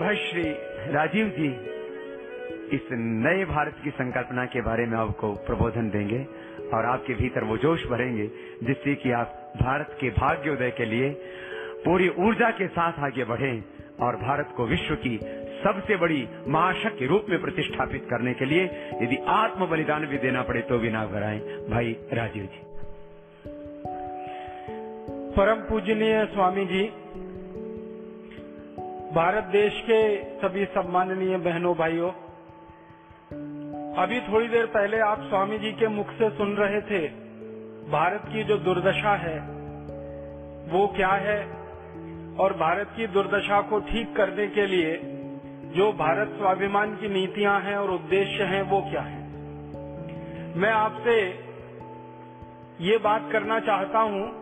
भाई श्री राजीव जी, इस नए भारत की संकल्पना के बारे में आपको प्रबोधन देंगे और आपके भीतर वो जोश भरेंगे, जिससे कि आप भारत के भाग्योदय के लिए पूरी ऊर्जा के साथ आगे बढ़ें और भारत को विश्व की सबसे बड़ी महाशक्ति के रूप में प्रतिष्ठापित करने के लिए यदि आत्म बलिदान भी देना पड़े तो भी ना घबराएँ। भाई राजीव जी। परम पूजनीय स्वामी जी भारत देश के सभी सम्माननीय बहनों, भाइयों, अभी थोड़ी देर पहले आप स्वामी जी के मुख से सुन रहे थे, भारत की जो दुर्दशा है, वो क्या है? और भारत की दुर्दशा को ठीक करने के लिए जो भारत स्वाभिमान की नीतियाँ हैं और उद्देश्य हैं, वो क्या है? मैं आपसे ये बात करना चाहता हूँ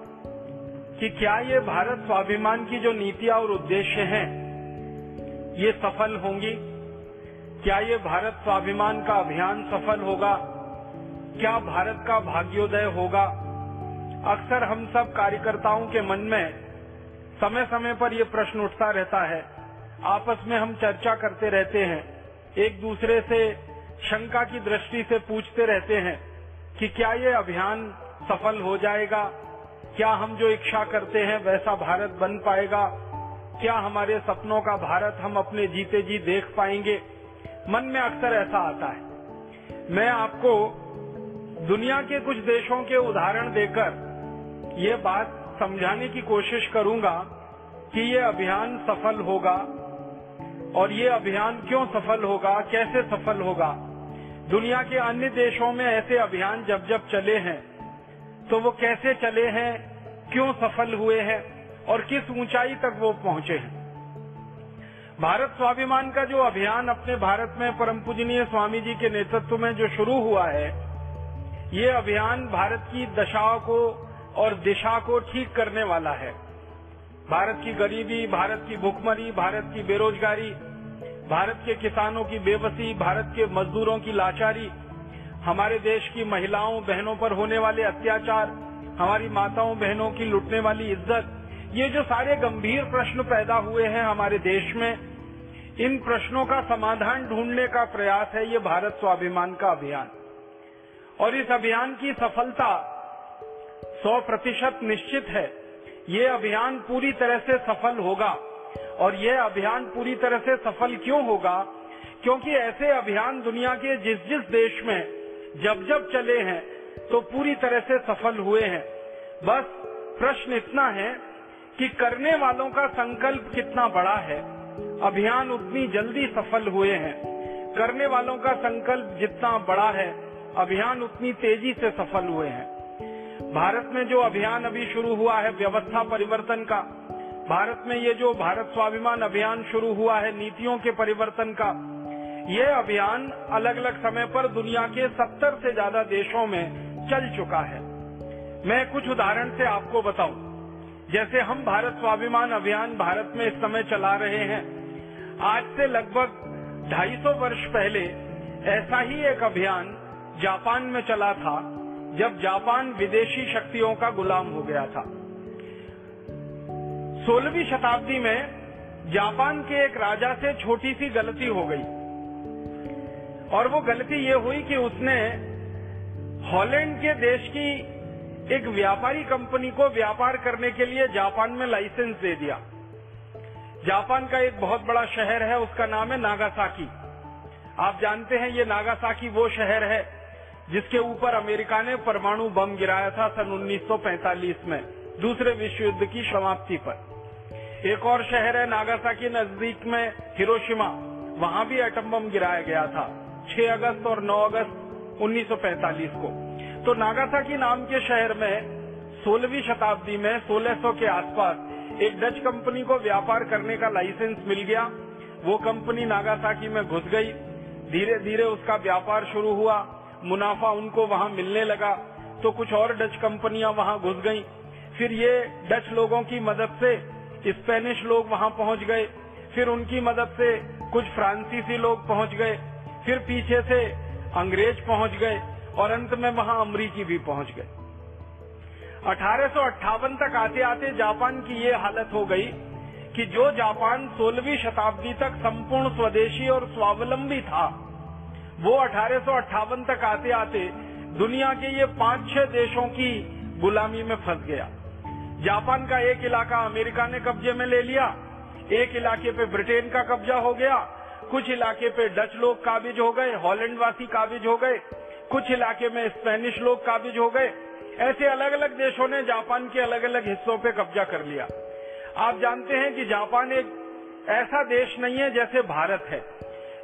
कि क्या ये भारत स्वाभिमान की जो नीतियाँ और उद्देश्य हैं ये सफल होंगी? क्या ये भारत स्वाभिमान का अभियान सफल होगा? क्या भारत का भाग्योदय होगा? अक्सर हम सब कार्यकर्ताओं के मन में समय समय पर ये प्रश्न उठता रहता है। आपस में हम चर्चा करते रहते हैं। एक दूसरे से शंका की दृष्टि से पूछते रहते हैं कि क्या ये अभियान सफल हो जाएगा? क्या हम जो इच्छा करते हैं वैसा भारत बन पाएगा? क्या हमारे सपनों का भारत हम अपने जीते जी देख पाएँगे? मन में अक्सर ऐसा आता है। मैं आपको दुनिया के कुछ देशों के उदाहरण देकर ये बात समझाने की कोशिश करूँगा कि ये अभियान सफल होगा और ये अभियान क्यों सफल होगा, कैसे सफल होगा? दुनिया के अन्य देशों में ऐसे अभियान जब जब चले हैं तो वो कैसे चले हैं, क्यों सफल हुए हैं? और किस ऊंचाई तक वो पहुँचे हैं। भारत स्वाभिमान का जो अभियान अपने भारत में परम पूजनीय स्वामी जी के नेतृत्व में जो शुरू हुआ है, ये अभियान भारत की दशाओं को और दिशा को ठीक करने वाला है। भारत की गरीबी, भारत की भुखमरी, भारत की बेरोजगारी, भारत के किसानों की बेबसी, भारत के मजदूरों की लाचारी, हमारे देश की महिलाओं, बहनों पर होने वाले अत्याचार, हमारी माताओं, बहनों की लुटने वाली इज़्ज़त ये जो सारे गंभीर प्रश्न पैदा हुए हैं हमारे देश में, इन प्रश्नों का समाधान ढूँढने का प्रयास है ये भारत स्वाभिमान का अभियान। और इस अभियान की सफलता 100 प्रतिशत निश्चित है। ये अभियान पूरी तरह से सफल होगा। और ये अभियान पूरी तरह से सफल क्यों होगा? क्योंकि ऐसे अभियान दुनिया के जिस जिस देश में जब जब चले हैं तो पूरी तरह से सफल हुए हैं। बस प्रश्न इतना है कि करने वालों का संकल्प कितना बड़ा है। अभियान उतनी जल्दी सफल हुए हैं। करने वालों का संकल्प जितना बड़ा है, अभियान उतनी तेज़ी से सफल हुए हैं। भारत में जो अभियान अभी शुरू हुआ है व्यवस्था परिवर्तन का, भारत में ये जो भारत स्वाभिमान अभियान शुरू हुआ है नीतियों के परिवर्तन का, ये अभियान अलग अलग समय पर दुनिया के सत्तर से ज़्यादा देशों में चल चुका है। मैं कुछ उदाहरण से आपको बताऊँ। जैसे हम भारत स्वाभिमान अभियान भारत में इस समय चला रहे हैं, आज से लगभग 250 वर्ष पहले ऐसा ही एक अभियान जापान में चला था, जब जापान विदेशी शक्तियों का गुलाम हो गया था। सोलहवीं शताब्दी में जापान के एक राजा से छोटी सी गलती हो गई। और वो गलती ये हुई कि उसने हॉलैंड के देश की एक व्यापारी कंपनी को व्यापार करने के लिए जापान में लाइसेंस दे दिया। जापान का एक बहुत बड़ा शहर है, उसका नाम है नागासाकी। आप जानते हैं, ये नागासाकी वो शहर है, जिसके ऊपर अमेरिका ने परमाणु बम गिराया था सन 1945 में, दूसरे विश्व युद्ध की समाप्ति पर। एक और शहर है नागासाकी, नज़दीक में हिरोशिमा, वहाँ भी एटम बम गिराया गया था 6 अगस्त और 9 अगस्त 1945 को। तो नागासाकी नाम के शहर में 16वीं शताब्दी में 1600 के आसपास, एक डच कंपनी को व्यापार करने का लाइसेंस मिल गया। वो कंपनी नागासाकी में घुस गई। धीरे धीरे उसका व्यापार शुरू हुआ। मुनाफा उनको वहाँ मिलने लगा। तो कुछ और डच कंपनियाँ वहाँ घुस गईं। फिर ये डच लोगों की मदद से स्पेनिश लोग वहाँ पहुँच गए। फिर उनकी मदद से कुछ फ्रांसीसी लोग पहुँच गए। फिर पीछे से अंग्रेज़ पहुँच गए। और अंत में वहाँ अमरीकी भी पहुँच गए। अठारह सौ अठावन तक आते आते जापान की ये हालत हो गई कि जो जापान 16वीं शताब्दी तक संपूर्ण स्वदेशी और स्वावलंबी था, वो अठारह सौ अट्ठावन तक आते आते दुनिया के ये पाँच छह देशों की गुलामी में फंस गया। जापान का एक इलाका अमेरिका ने कब्जे में ले लिया, एक इलाके पे ब्रिटेन का कब्जा हो गया, कुछ इलाके पे डच लोग काबिज हो गए, हॉलैंड वासी काबिज हो गए। कुछ इलाके में स्पेनिश लोग काबिज हो गए। ऐसे अलग अलग देशों ने जापान के अलग अलग हिस्सों पे कब्जा कर लिया। आप जानते हैं कि जापान एक ऐसा देश नहीं है जैसे भारत है।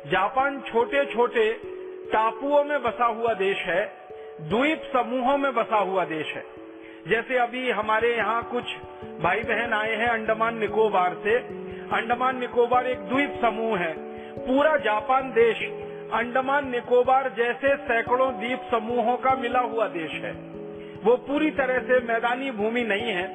जापान छोटे छोटे टापुओं में बसा हुआ देश है, द्वीप समूहों में बसा हुआ देश है। जैसे अभी हमारे यहाँ कुछ भाई बहन आए हैं अंडमान निकोबार से। अंडमान निकोबार एक द्वीप समूह है। पूरा जापान देश अंडमान निकोबार जैसे सैकड़ों द्वीप समूहों का मिला हुआ देश है। वो पूरी तरह से मैदानी भूमि नहीं है।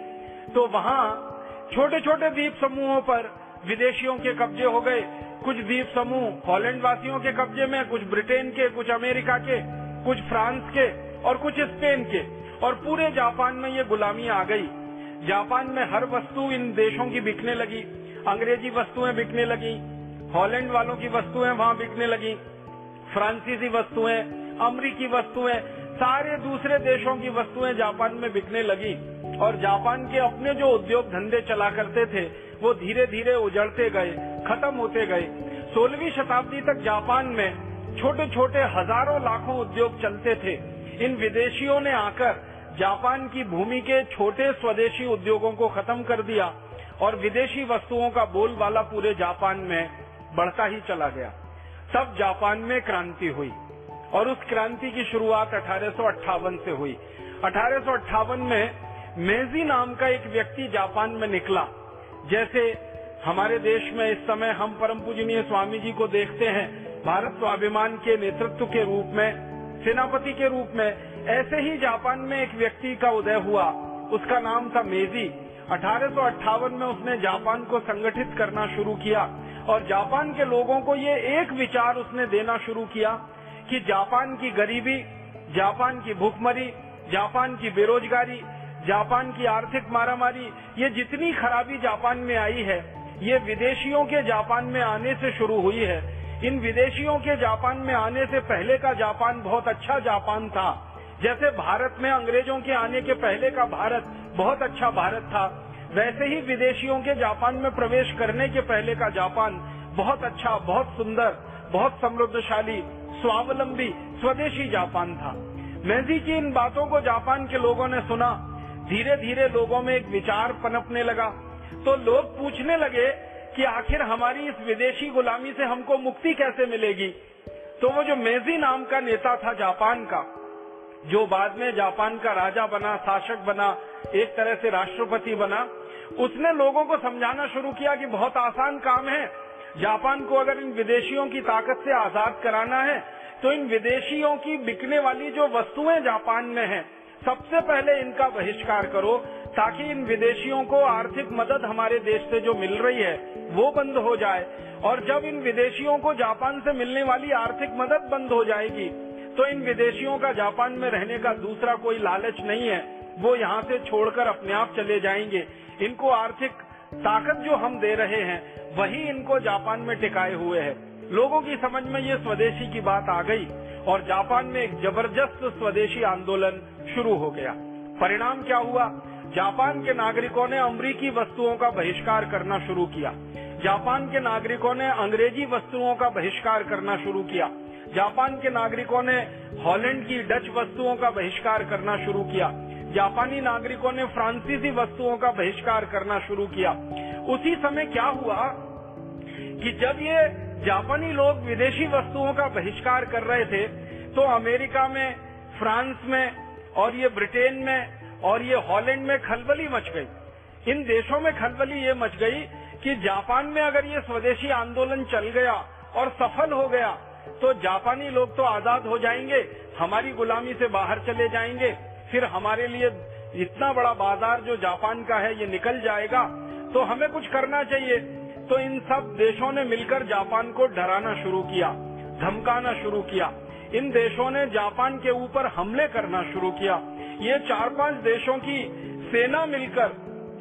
तो वहाँ छोटे छोटे द्वीप समूहों पर विदेशियों के कब्जे हो गए। कुछ द्वीप समूह हॉलैंड वासियों के कब्जे में, कुछ ब्रिटेन के, कुछ अमेरिका के, कुछ फ्रांस के और कुछ स्पेन के। और पूरे जापान में ये गुलामी आ गई। जापान में हर वस्तु इन देशों की बिकने लगी। अंग्रेज़ी वस्तुएँ बिकने लगी। हॉलैंड वालों की वस्तुएँ वहाँ बिकने लगी। फ्रांसीसी वस्तुएँ, अमरीकी वस्तुएँ, सारे दूसरे देशों की वस्तुएँ जापान में बिकने लगी। और जापान के अपने जो उद्योग धंधे चला करते थे, वो धीरे धीरे उजड़ते गए, खत्म होते गए। सोलहवीं शताब्दी तक जापान में छोटे छोटे हज़ारों लाखों उद्योग चलते थे। इन विदेशियों ने आकर जापान की भूमि के छोटे स्वदेशी उद्योगों को खत्म कर दिया और विदेशी वस्तुओं का बोलबाला पूरे जापान में बढ़ता ही चला गया। तब जापान में क्रांति हुई और उस क्रांति की शुरुआत अठारह से हुई। अठारह सौ अट्ठावन में मेजी नाम का एक व्यक्ति जापान में निकला। जैसे हमारे देश में इस समय हम परम पूजनीय स्वामी जी को देखते हैं, भारत स्वाभिमान के नेतृत्व के रूप में, सेनापति के रूप में, ऐसे ही जापान में एक व्यक्ति का उदय हुआ। उसका नाम था मेजी। अठारह सौ अट्ठावन में उसने जापान को संगठित करना शुरू किया और जापान के लोगों को ये एक विचार उसने देना शुरू किया कि जापान की गरीबी, जापान की भूखमरी, जापान की बेरोजगारी, जापान की आर्थिक मारामारी, ये जितनी खराबी जापान में आई है, ये विदेशियों के जापान में आने से शुरू हुई है। इन विदेशियों के जापान में आने से पहले का जापान बहुत अच्छा जापान था। जैसे भारत में अंग्रेज़ों के आने के पहले का भारत बहुत अच्छा भारत था, वैसे ही विदेशियों के जापान में प्रवेश करने के पहले का जापान बहुत अच्छा बहुत सुंदर, बहुत समृद्धशाली, स्वावलंबी, स्वदेशी जापान था। मेजी की इन बातों को जापान के लोगों ने सुना। धीरे धीरे लोगों में एक विचार पनपने लगा। तो लोग पूछने लगे कि आखिर हमारी इस विदेशी गुलामी से हमको मुक्ति कैसे मिलेगी? तो वो जो मेजी नाम का नेता था जापान का जो बाद में जापान का राजा बना, शासक बना, एक तरह से राष्ट्रपति बना, उसने लोगों को समझाना शुरू किया कि बहुत आसान काम है। जापान को अगर इन विदेशियों की ताकत से आज़ाद कराना है तो इन विदेशियों की बिकने वाली जो वस्तुएँ जापान में हैं, सबसे पहले इनका बहिष्कार करो, ताकि इन विदेशियों को आर्थिक मदद हमारे देश से जो मिल रही है, वो बंद हो जाए। और जब इन विदेशियों को जापान से मिलने वाली आर्थिक मदद बंद हो जाएगी तो इन विदेशियों का जापान में रहने का दूसरा कोई लालच नहीं है। वो यहाँ से छोड़कर अपने आप चले जाएँगे। इनको आर्थिक ताकत जो हम दे रहे हैं, वही इनको जापान में टिकाए हुए है। लोगों की समझ में ये स्वदेशी की बात आ गई और जापान में एक ज़बरदस्त स्वदेशी आंदोलन शुरू हो गया। परिणाम क्या हुआ? जापान के नागरिकों ने अमरीकी वस्तुओं का बहिष्कार करना शुरू किया। जापान के नागरिकों ने अंग्रेज़ी वस्तुओं का बहिष्कार करना शुरू किया। जापान के नागरिकों ने हॉलैंड की डच वस्तुओं का बहिष्कार करना शुरू किया। जापानी नागरिकों ने फ्रांसीसी वस्तुओं का बहिष्कार करना शुरू किया। उसी समय क्या हुआ कि जब ये जापानी लोग विदेशी वस्तुओं का बहिष्कार कर रहे थे तो अमेरिका में, फ्रांस में, और ये ब्रिटेन में, और ये हॉलैंड में खलबली मच गई। इन देशों में खलबली ये मच गई कि जापान में अगर ये स्वदेशी आंदोलन चल गया और सफल हो गया तो जापानी लोग तो आज़ाद हो जाएँगे, हमारी गुलामी से बाहर चले जाएँगे। फिर हमारे लिए इतना बड़ा बाज़ार जो जापान का है, ये निकल जाएगा। तो हमें कुछ करना चाहिए। तो इन सब देशों ने मिलकर जापान को डराना शुरू किया, धमकाना शुरू किया। इन देशों ने जापान के ऊपर हमले करना शुरू किया। ये चार पाँच देशों की सेना मिलकर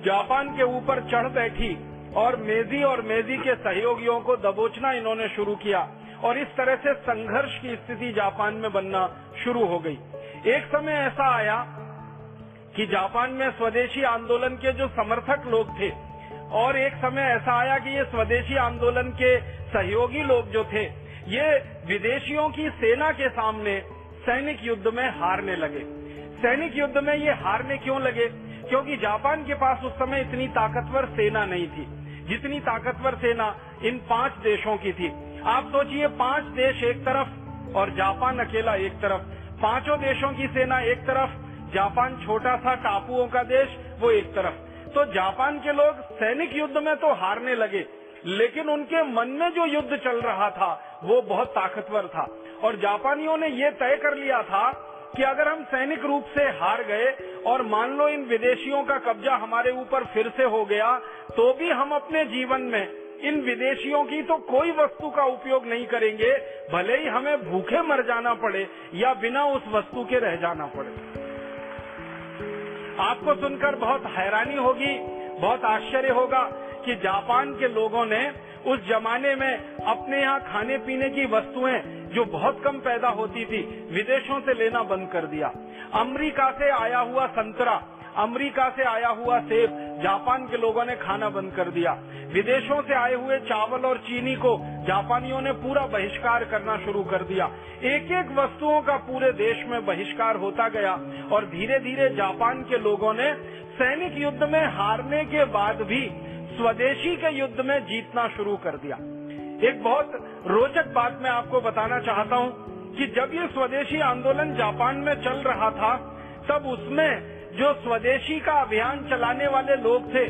जापान के ऊपर चढ़ बैठी। और मेजी और मेजी के सहयोगियों को दबोचना इन्होंने शुरू किया और इस तरह से संघर्ष की स्थिति जापान में बनना शुरू हो गई। एक समय ऐसा आया कि जापान में स्वदेशी आंदोलन के जो समर्थक लोग थे और एक समय ऐसा आया कि ये स्वदेशी आंदोलन के सहयोगी लोग जो थे, ये विदेशियों की सेना के सामने सैनिक युद्ध में हारने लगे। सैनिक युद्ध में ये हारने क्यों लगे? क्योंकि जापान के पास उस समय इतनी ताकतवर सेना नहीं थी। जितनी ताकतवर सेना इन पाँच देशों की थी। आप सोचिए, पाँच देश एक तरफ़ और जापान अकेला एक तरफ़। पाँचों देशों की सेना एक तरफ़, जापान छोटा सा टापुओं का देश, वो एक तरफ़। तो जापान के लोग सैनिक युद्ध में तो हारने लगे, लेकिन उनके मन में जो युद्ध चल रहा था, वो बहुत ताकतवर था। और जापानियों ने ये तय कर लिया था कि अगर हम सैनिक रूप से हार गए और मान लो इन विदेशियों का कब्जा हमारे ऊपर फिर से हो गया तो भी हम अपने जीवन में इन विदेशियों की तो कोई वस्तु का उपयोग नहीं करेंगे, भले ही हमें भूखे मर जाना पड़े या बिना उस वस्तु के रह जाना पड़े। आपको सुनकर बहुत हैरानी होगी, बहुत आश्चर्य होगा कि जापान के लोगों ने उस जमाने में अपने यहाँ खाने पीने की वस्तुएँ जो बहुत कम पैदा होती थी, विदेशों से लेना बंद कर दिया। अमेरिका से आया हुआ संतरा, अमेरिका से आया हुआ सेब, जापान के लोगों ने खाना बंद कर दिया। विदेशों से आए हुए चावल और चीनी को जापानियों ने पूरा बहिष्कार करना शुरू कर दिया। एक एक वस्तुओं का पूरे देश में बहिष्कार होता गया और धीरे धीरे जापान के लोगों ने सैनिक युद्ध में हारने के बाद भी, स्वदेशी के युद्ध में जीतना शुरू कर दिया। एक बहुत रोचक बात मैं आपको बताना चाहता हूँ कि जब ये स्वदेशी आंदोलन जापान में चल रहा था, तब उसमें जो स्वदेशी का अभियान चलाने वाले लोग थे,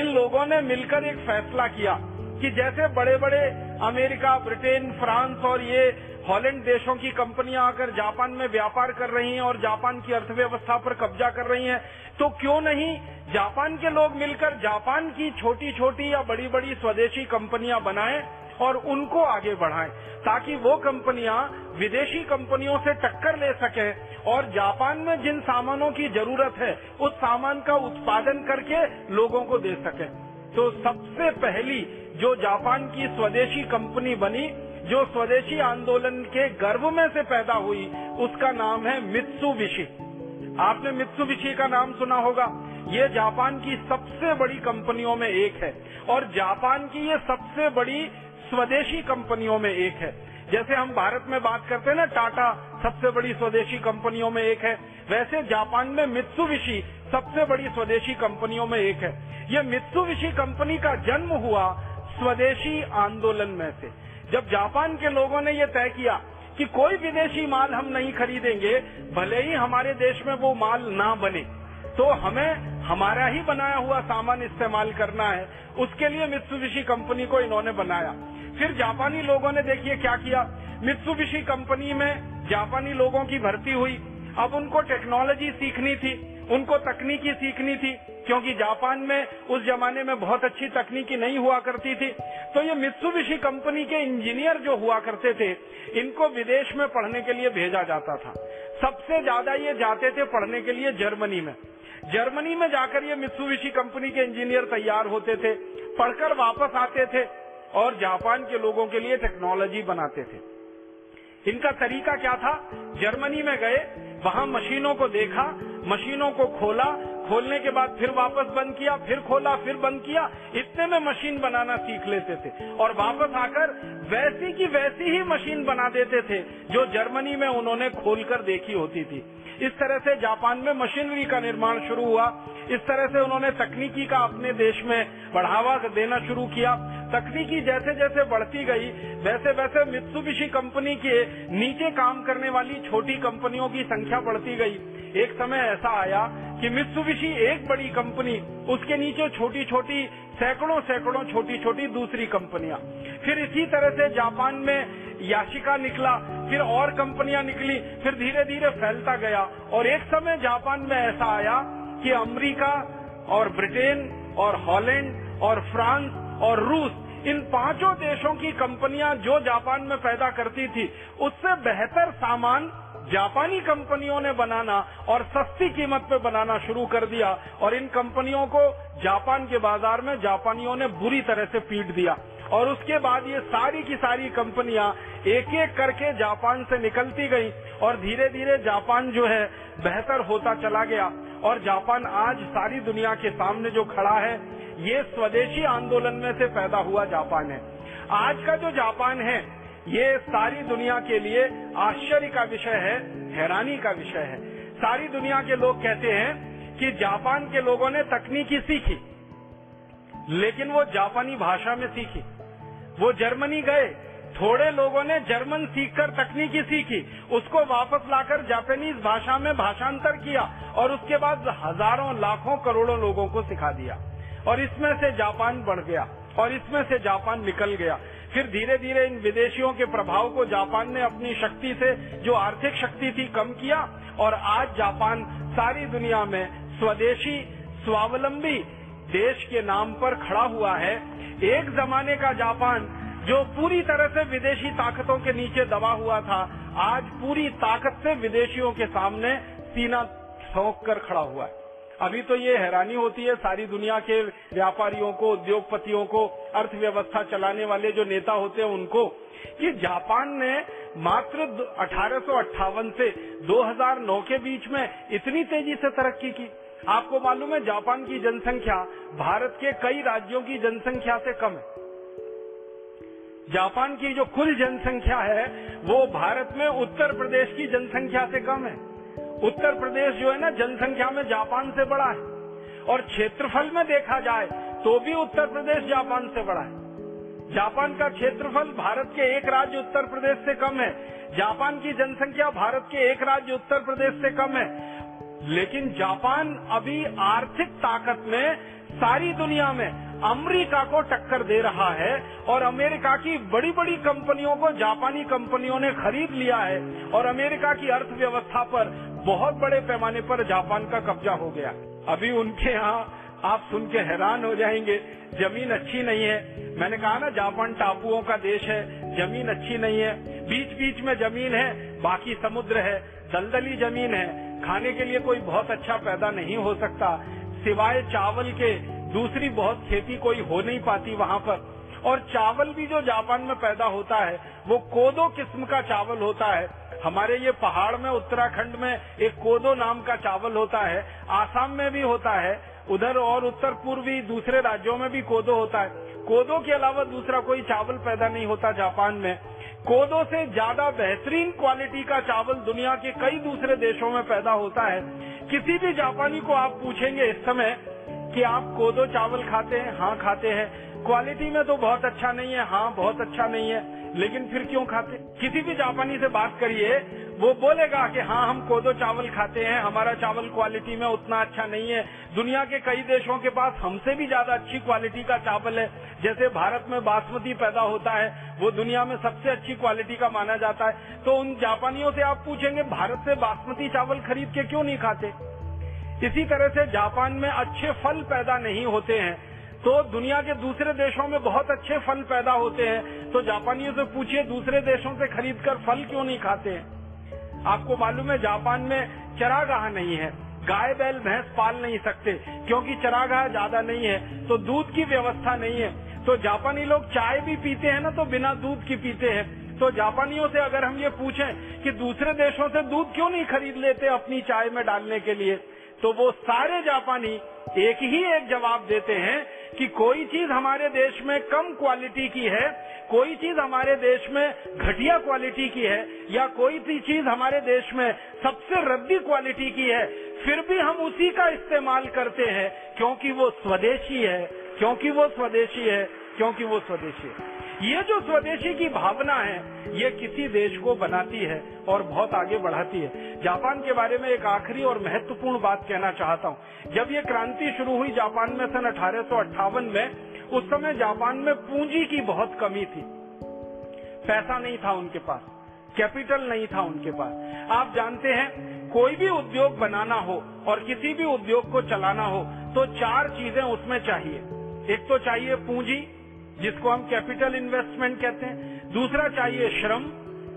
इन लोगों ने मिलकर एक फैसला किया कि जैसे बड़े बड़े अमेरिका, ब्रिटेन, फ्रांस और ये हॉलैंड देशों की कंपनियाँ आकर जापान में व्यापार कर रही हैं और जापान की अर्थव्यवस्था पर कब्जा कर रही हैं तो क्यों नहीं जापान के लोग मिलकर जापान की छोटी छोटी या बड़ी बड़ी स्वदेशी कंपनियाँ बनाएँ? और उनको आगे बढ़ाएँ, ताकि वो कंपनियाँ विदेशी कंपनियों से टक्कर ले सकें और जापान में जिन सामानों की ज़रूरत है, उस सामान का उत्पादन करके लोगों को दे सकें। तो सबसे पहली जो जापान की स्वदेशी कंपनी बनी, जो स्वदेशी आंदोलन के गर्भ में से पैदा हुई, उसका नाम है मित्सुबिशी। आपने मित्सुबिशी का नाम सुना होगा। ये जापान की सबसे बड़ी कंपनियों में एक है। और जापान की ये सबसे बड़ी स्वदेशी कंपनियों में एक है। जैसे हम भारत में बात करते हैं ना, टाटा सबसे बड़ी स्वदेशी कंपनियों में एक है। वैसे जापान में मित्सुबिशी सबसे बड़ी स्वदेशी कंपनियों में एक है। ये मित्सुबिशी कंपनी का जन्म हुआ स्वदेशी आंदोलन में से। जब जापान के लोगों ने ये तय किया कि कोई विदेशी माल हम नहीं खरीदेंगे, भले ही हमारे देश में वो माल ना बने। तो हमें हमारा ही बनाया हुआ सामान इस्तेमाल करना है। उसके लिए मित्सुबिशी कंपनी को इन्होंने बनाया। फिर जापानी लोगों ने देखिए क्या किया। मित्सुबिशी कंपनी में जापानी लोगों की भर्ती हुई। अब उनको टेक्नोलॉजी सीखनी थी, उनको तकनीकी सीखनी थी, क्योंकि जापान में उस जमाने में बहुत अच्छी तकनीकी नहीं हुआ करती थी। तो ये मित्सुबिशी कंपनी के इंजीनियर जो हुआ करते थे, इनको विदेश में पढ़ने के लिए भेजा जाता था। सबसे ज़्यादा ये जाते थे पढ़ने के लिए जर्मनी में। जर्मनी में जाकर ये मित्सुविशी कंपनी के इंजीनियर तैयार होते थे, पढ़कर वापस आते थे और जापान के लोगों के लिए टेक्नोलॉजी बनाते थे। इनका तरीका क्या था? जर्मनी में गए वहाँ मशीनों को देखा, मशीनों को खोला, खोलने के बाद फिर वापस बंद किया, फिर खोला, फिर बंद किया। इतने में मशीन बनाना सीख लेते थे। और वापस आकर वैसी की वैसी ही मशीन बना देते थे, जो जर्मनी में उन्होंने खोलकर देखी होती थी। इस तरह से जापान में मशीनरी का निर्माण शुरू हुआ। इस तरह से उन्होंने तकनीकी का अपने देश में बढ़ावा देना शुरू किया। तकनीकी जैसे जैसे बढ़ती गई वैसे वैसे मित्सुबिशी कंपनी के नीचे काम करने वाली छोटी कंपनियों की संख्या बढ़ती गई। एक समय ऐसा आया कि मित्सुबिशी एक बड़ी कंपनी, उसके नीचे छोटी छोटी सैकड़ों सैकड़ों छोटी छोटी दूसरी कंपनियाँ। फिर इसी तरह से जापान में याशिका निकला, फिर और कंपनियाँ निकली, फिर धीरे धीरे फैलता गया। और एक समय जापान में ऐसा आया कि अमेरिका और ब्रिटेन और हॉलैंड और फ्रांस और रूस, इन पाँचों देशों की कंपनियाँ जो जापान में पैदा करती थी, उससे बेहतर सामान जापानी कंपनियों ने बनाना और सस्ती कीमत पे बनाना शुरू कर दिया और इन कंपनियों को जापान के बाज़ार में जापानियों ने बुरी तरह से पीट दिया। और उसके बाद ये सारी की सारी कंपनियाँ एक एक करके जापान से निकलती गई और धीरे धीरे जापान जो है बेहतर होता चला गया। और जापान आज सारी दुनिया के सामने जो खड़ा है, ये स्वदेशी आंदोलन में से पैदा हुआ जापान है। आज का जो जापान है ये सारी दुनिया के लिए आश्चर्य का विषय है, हैरानी का विषय है। सारी दुनिया के लोग कहते हैं कि जापान के लोगों ने तकनीकी सीखी, लेकिन वो जापानी भाषा में सीखी। वो जर्मनी गए, थोड़े लोगों ने जर्मन सीखकर तकनीकी सीखी, उसको वापस लाकर जापानीज भाषा में भाषांतर किया, और उसके बाद हज़ारों, लाखों, करोड़ों लोगों को सिखा दिया। और इसमें से जापान बढ़ गया, और इसमें से जापान निकल गया। फिर धीरे धीरे इन विदेशियों के प्रभाव को जापान ने अपनी शक्ति से, जो आर्थिक शक्ति थी, कम किया। और आज जापान सारी दुनिया में स्वदेशी, स्वावलंबी देश के नाम पर खड़ा हुआ है। एक जमाने का जापान, जो पूरी तरह से विदेशी ताकतों के नीचे दबा हुआ था, आज पूरी ताकत से विदेशियों के सामने सीना ठोक कर खड़ा हुआ है। अभी तो ये हैरानी होती है सारी दुनिया के व्यापारियों को, उद्योगपतियों को, अर्थव्यवस्था चलाने वाले जो नेता होते हैं उनको, कि जापान ने मात्र अठारह से 2009 के बीच में इतनी तेज़ी से तरक्की की। आपको मालूम है जापान की जनसंख्या भारत के कई राज्यों की जनसंख्या से कम है। जापान की जो कुल जनसंख्या है, वो भारत में उत्तर प्रदेश की जनसंख्या से कम है। उत्तर प्रदेश जो है ना, जनसंख्या में जापान से बड़ा है। और क्षेत्रफल में देखा जाए तो भी उत्तर प्रदेश जापान से बड़ा है। जापान का क्षेत्रफल भारत के एक राज्य उत्तर प्रदेश से कम है। जापान की जनसंख्या भारत के एक राज्य उत्तर प्रदेश से कम है। लेकिन जापान अभी आर्थिक ताकत में सारी दुनिया में अमेरिका को टक्कर दे रहा है और अमेरिका की बड़ी बड़ी कंपनियों को जापानी कंपनियों ने खरीद लिया है और अमेरिका की अर्थव्यवस्था पर बहुत बड़े पैमाने पर जापान का कब्जा हो गया। अभी उनके यहाँ आप सुन के हैरान हो जाएँगे, ज़मीन अच्छी नहीं है। मैंने कहा ना, जापान टापुओं का देश है, ज़मीन अच्छी नहीं है। बीच बीच में ज़मीन है, बाकी समुद्र है, दलदली ज़मीन है। खाने के लिए कोई बहुत अच्छा पैदा नहीं हो सकता। सिवाय चावल के, दूसरी बहुत खेती कोई हो नहीं पाती वहाँ पर। और चावल भी जो जापान में पैदा होता है, वो कोदो किस्म का चावल होता है। हमारे ये पहाड़ में, उत्तराखंड में एक कोदो नाम का चावल होता है, आसाम में भी होता है, उधर और उत्तर पूर्वी दूसरे राज्यों में भी कोदो होता है। कोदो के अलावा दूसरा कोई चावल पैदा नहीं होता जापान में। कोदो से ज़्यादा बेहतरीन क्वालिटी का चावल दुनिया के कई दूसरे देशों में पैदा होता है। किसी भी जापानी को आप पूछेंगे इस समय कि आप कोदो चावल खाते हैं? हाँ खाते हैं। क्वालिटी में तो बहुत अच्छा नहीं है हाँ बहुत अच्छा नहीं है, लेकिन फिर क्यों खाते? किसी भी जापानी से बात करिए, वो बोलेगा कि हाँ हम कोदो चावल खाते हैं, हमारा चावल क्वालिटी में उतना अच्छा नहीं है। दुनिया के कई देशों के पास हमसे भी ज़्यादा अच्छी क्वालिटी का चावल है। जैसे भारत में बासमती पैदा होता है, वो दुनिया में सबसे अच्छी क्वालिटी का माना जाता है। तो उन जापानियों से आप पूछेंगे, भारत से बासमती चावल खरीद के क्यों नहीं खाते? इसी तरह से जापान में अच्छे फल पैदा नहीं होते हैं। तो दुनिया के दूसरे देशों में बहुत अच्छे फल पैदा होते हैं। तो जापानियों से पूछिए, दूसरे देशों से खरीद कर फल क्यों नहीं खाते हैं? आपको मालूम है, जापान में चरागाह नहीं है। गाय, बैल, भैंस पाल नहीं सकते, क्योंकि चरागाह ज़्यादा नहीं है तो दूध की व्यवस्था नहीं है। तो जापानी लोग चाय भी पीते हैं ना तो बिना दूध की पीते हैं। तो जापानियों से अगर हम ये पूछें कि दूसरे देशों से दूध क्यों नहीं खरीद लेते अपनी चाय में डालने के लिए तो वो सारे जापानी एक ही एक जवाब देते हैं कि कोई चीज़ हमारे देश में कम क्वालिटी की है, कोई चीज़ हमारे देश में घटिया क्वालिटी की है, या कोई भी चीज़ हमारे देश में सबसे रद्दी क्वालिटी की है, फिर भी हम उसी का इस्तेमाल करते हैं, क्योंकि वो स्वदेशी है, क्योंकि वो स्वदेशी है, क्योंकि वो स्वदेशी है। ये जो स्वदेशी की भावना है, ये किसी देश को बनाती है और बहुत आगे बढ़ाती है। जापान के बारे में एक आखिरी और महत्वपूर्ण बात कहना चाहता हूँ। जब ये क्रांति शुरू हुई जापान में सन अठारह सौ अट्ठावन में, उस समय जापान में पूंजी की बहुत कमी थी। पैसा नहीं था उनके पास, कैपिटल नहीं था उनके पास। आप जानते हैं, कोई भी उद्योग बनाना हो और किसी भी उद्योग को चलाना हो तो चार चीज़ें उसमें चाहिए। एक तो चाहिए पूंजी जिसको हम कैपिटल इन्वेस्टमेंट कहते हैं। दूसरा चाहिए श्रम,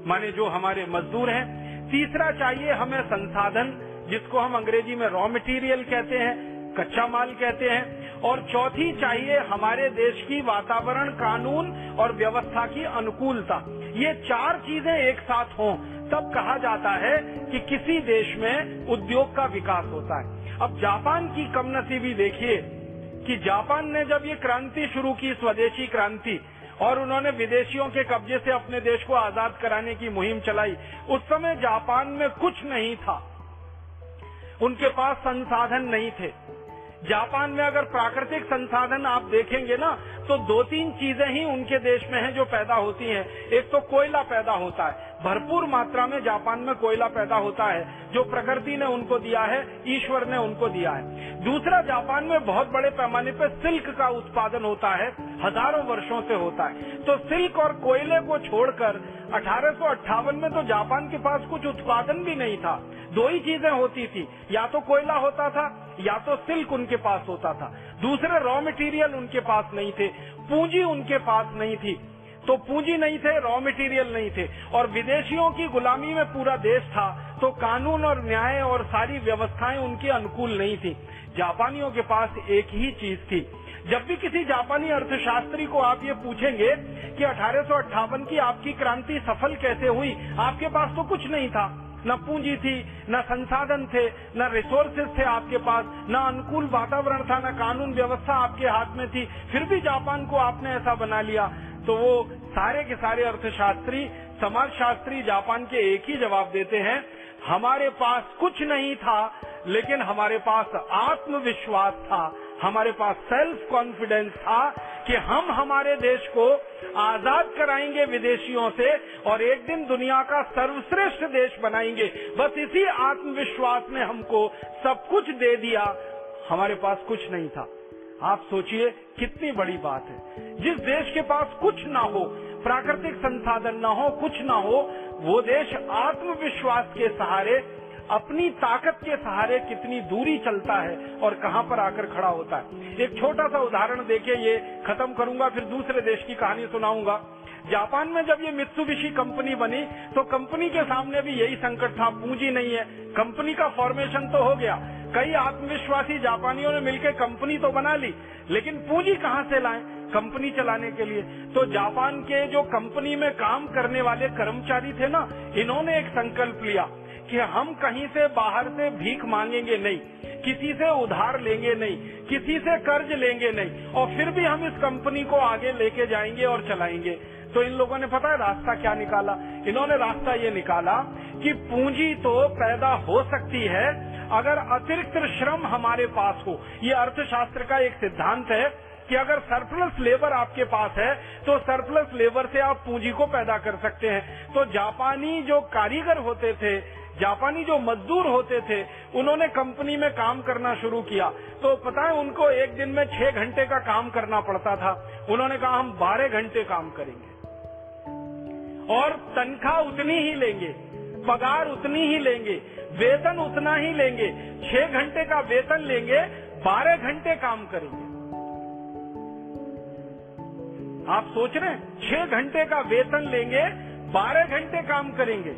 माने जो हमारे मजदूर हैं। तीसरा चाहिए हमें संसाधन, जिसको हम अंग्रेज़ी में रॉ मटेरियल कहते हैं, कच्चा माल कहते हैं। और चौथी चाहिए हमारे देश की वातावरण, कानून और व्यवस्था की अनुकूलता। ये चार चीज़ें एक साथ हों, तब कहा जाता है कि किसी देश में उद्योग का विकास होता है। अब जापान की कमनसीबी देखिए कि जापान ने जब ये क्रांति शुरू की, स्वदेशी क्रांति, और उन्होंने विदेशियों के कब्जे से अपने देश को आज़ाद कराने की मुहिम चलाई, उस समय जापान में कुछ नहीं था। उनके पास संसाधन नहीं थे। जापान में अगर प्राकृतिक संसाधन आप देखेंगे ना तो दो तीन चीज़ें ही उनके देश में हैं जो पैदा होती हैं। एक तो कोयला पैदा होता है भरपूर मात्रा में जापान में कोयला पैदा होता है, जो प्रकृति ने उनको दिया है, ईश्वर ने उनको दिया है। दूसरा, जापान में बहुत बड़े पैमाने पर सिल्क का उत्पादन होता है, हज़ारों वर्षों से होता है। तो सिल्क और कोयले को छोड़कर अठारह सौ अठावन में तो जापान के पास कुछ उत्पादन भी नहीं था। दो ही चीज़ें होती थी, या तो कोयला होता था, या तो सिल्क उनके पास होता था। दूसरे रॉ मटेरियल उनके पास नहीं थे, पूंजी उनके पास नहीं थी। तो पूंजी नहीं थे रॉ मटेरियल नहीं थे। और विदेशियों की गुलामी में पूरा देश था तो कानून और न्याय और सारी व्यवस्थाएँ उनके अनुकूल नहीं थी। जापानियों के पास एक ही चीज़ थी। जब भी किसी जापानी अर्थशास्त्री को आप ये पूछेंगे कि अठारह सौ अट्ठावन की आपकी क्रांति सफल कैसे हुई, आपके पास तो कुछ नहीं था। न पूंजी थी, न संसाधन थे, न रिसोर्सेज थे आपके पास, न अनुकूल वातावरण था, न कानून व्यवस्था आपके हाथ में थी। फिर भी जापान को आपने ऐसा बना लिया। तो वो सारे के सारे अर्थशास्त्री, समाजशास्त्री जापान के एक ही जवाब देते हैं, हमारे पास कुछ नहीं था, लेकिन हमारे पास आत्मविश्वास था, हमारे पास सेल्फ कॉन्फिडेंस था कि हम हमारे देश को आज़ाद कराएँगे विदेशियों से और एक दिन दुनिया का सर्वश्रेष्ठ देश बनाएँगे। बस इसी आत्मविश्वास ने हमको सब कुछ दे दिया। हमारे पास कुछ नहीं था। आप सोचिए कितनी बड़ी बात है। जिस देश के पास कुछ ना हो, प्राकृतिक संसाधन ना हो, कुछ ना हो, वो देश आत्मविश्वास के सहारे, अपनी ताकत के सहारे कितनी दूरी चलता है और कहाँ पर आकर खड़ा होता है। एक छोटा सा उदाहरण देके ये खत्म करूँगा, फिर दूसरे देश की कहानी सुनाऊँगा। जापान में जब ये मित्सुबिशी कंपनी बनी तो कंपनी के सामने भी यही संकट था, पूंजी नहीं है। कंपनी का फॉर्मेशन तो हो गया। कई आत्मविश्वासी जापानियों ने मिलकर कंपनी तो बना ली, लेकिन पूंजी कहाँ से लाए? कंपनी चलाने के लिए। तो जापान के जो कंपनी में काम करने वाले कर्मचारी थे ना, इन्होंने एक संकल्प लिया कि हम कहीं से बाहर से भीख मांगेंगे नहीं, किसी से उधार लेंगे नहीं, किसी से कर्ज लेंगे नहीं, और फिर भी हम इस कंपनी को आगे लेके जाएँगे और चलाएँगे। तो इन लोगों ने पता है रास्ता क्या निकाला? इन्होंने रास्ता ये निकाला कि पूंजी तो पैदा हो सकती है अगर अतिरिक्त श्रम हमारे पास हो। ये अर्थशास्त्र का एक सिद्धांत है कि अगर सरप्लस लेबर आपके पास है तो सरप्लस लेबर से आप पूंजी को पैदा कर सकते हैं। तो जापानी जो कारीगर होते थे, जापानी जो मजदूर होते थे, उन्होंने कंपनी में काम करना शुरू किया। तो पता है उनको एक दिन में छह घंटे का काम करना पड़ता था। उन्होंने कहा, हम बारह घंटे काम करेंगे। और तनख्वाह उतनी ही लेंगे, पगार उतनी ही लेंगे, वेतन उतना ही लेंगे, छह घंटे का वेतन लेंगे, बारह घंटे काम करेंगे। आप सोच रहे हैं, छह घंटे का वेतन लेंगे, बारह घंटे काम करेंगे,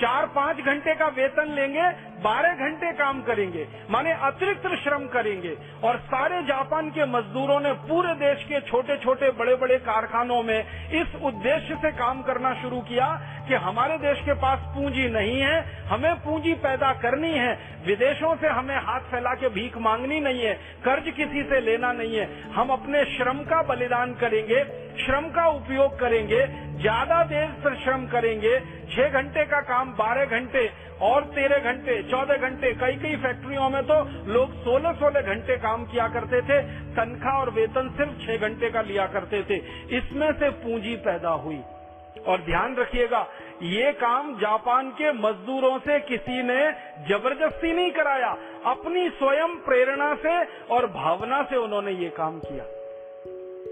चार पाँच घंटे का वेतन लेंगे बारह घंटे काम करेंगे, माने अतिरिक्त श्रम करेंगे। और सारे जापान के मजदूरों ने पूरे देश के छोटे छोटे बड़े बड़े कारखानों में इस उद्देश्य से काम करना शुरू किया कि हमारे देश के पास पूंजी नहीं है, हमें पूंजी पैदा करनी है। विदेशों से हमें हाथ फैला के भीख मांगनी नहीं है, कर्ज किसी से लेना नहीं है। हम अपने श्रम का बलिदान करेंगे, श्रम का उपयोग करेंगे, ज़्यादा देर श्रम करेंगे। छह घंटे का काम बारह घंटे और तेरह घंटे चौदह घंटे, कई कई फैक्ट्रियों में तो लोग सोलह सोलह घंटे काम किया करते थे, तनख्वाह और वेतन सिर्फ़ छह घंटे का लिया करते थे। इसमें से पूंजी पैदा हुई। और ध्यान रखिएगा, ये काम जापान के मजदूरों से किसी ने ज़बरदस्ती नहीं कराया। अपनी स्वयं प्रेरणा से और भावना से उन्होंने ये काम किया।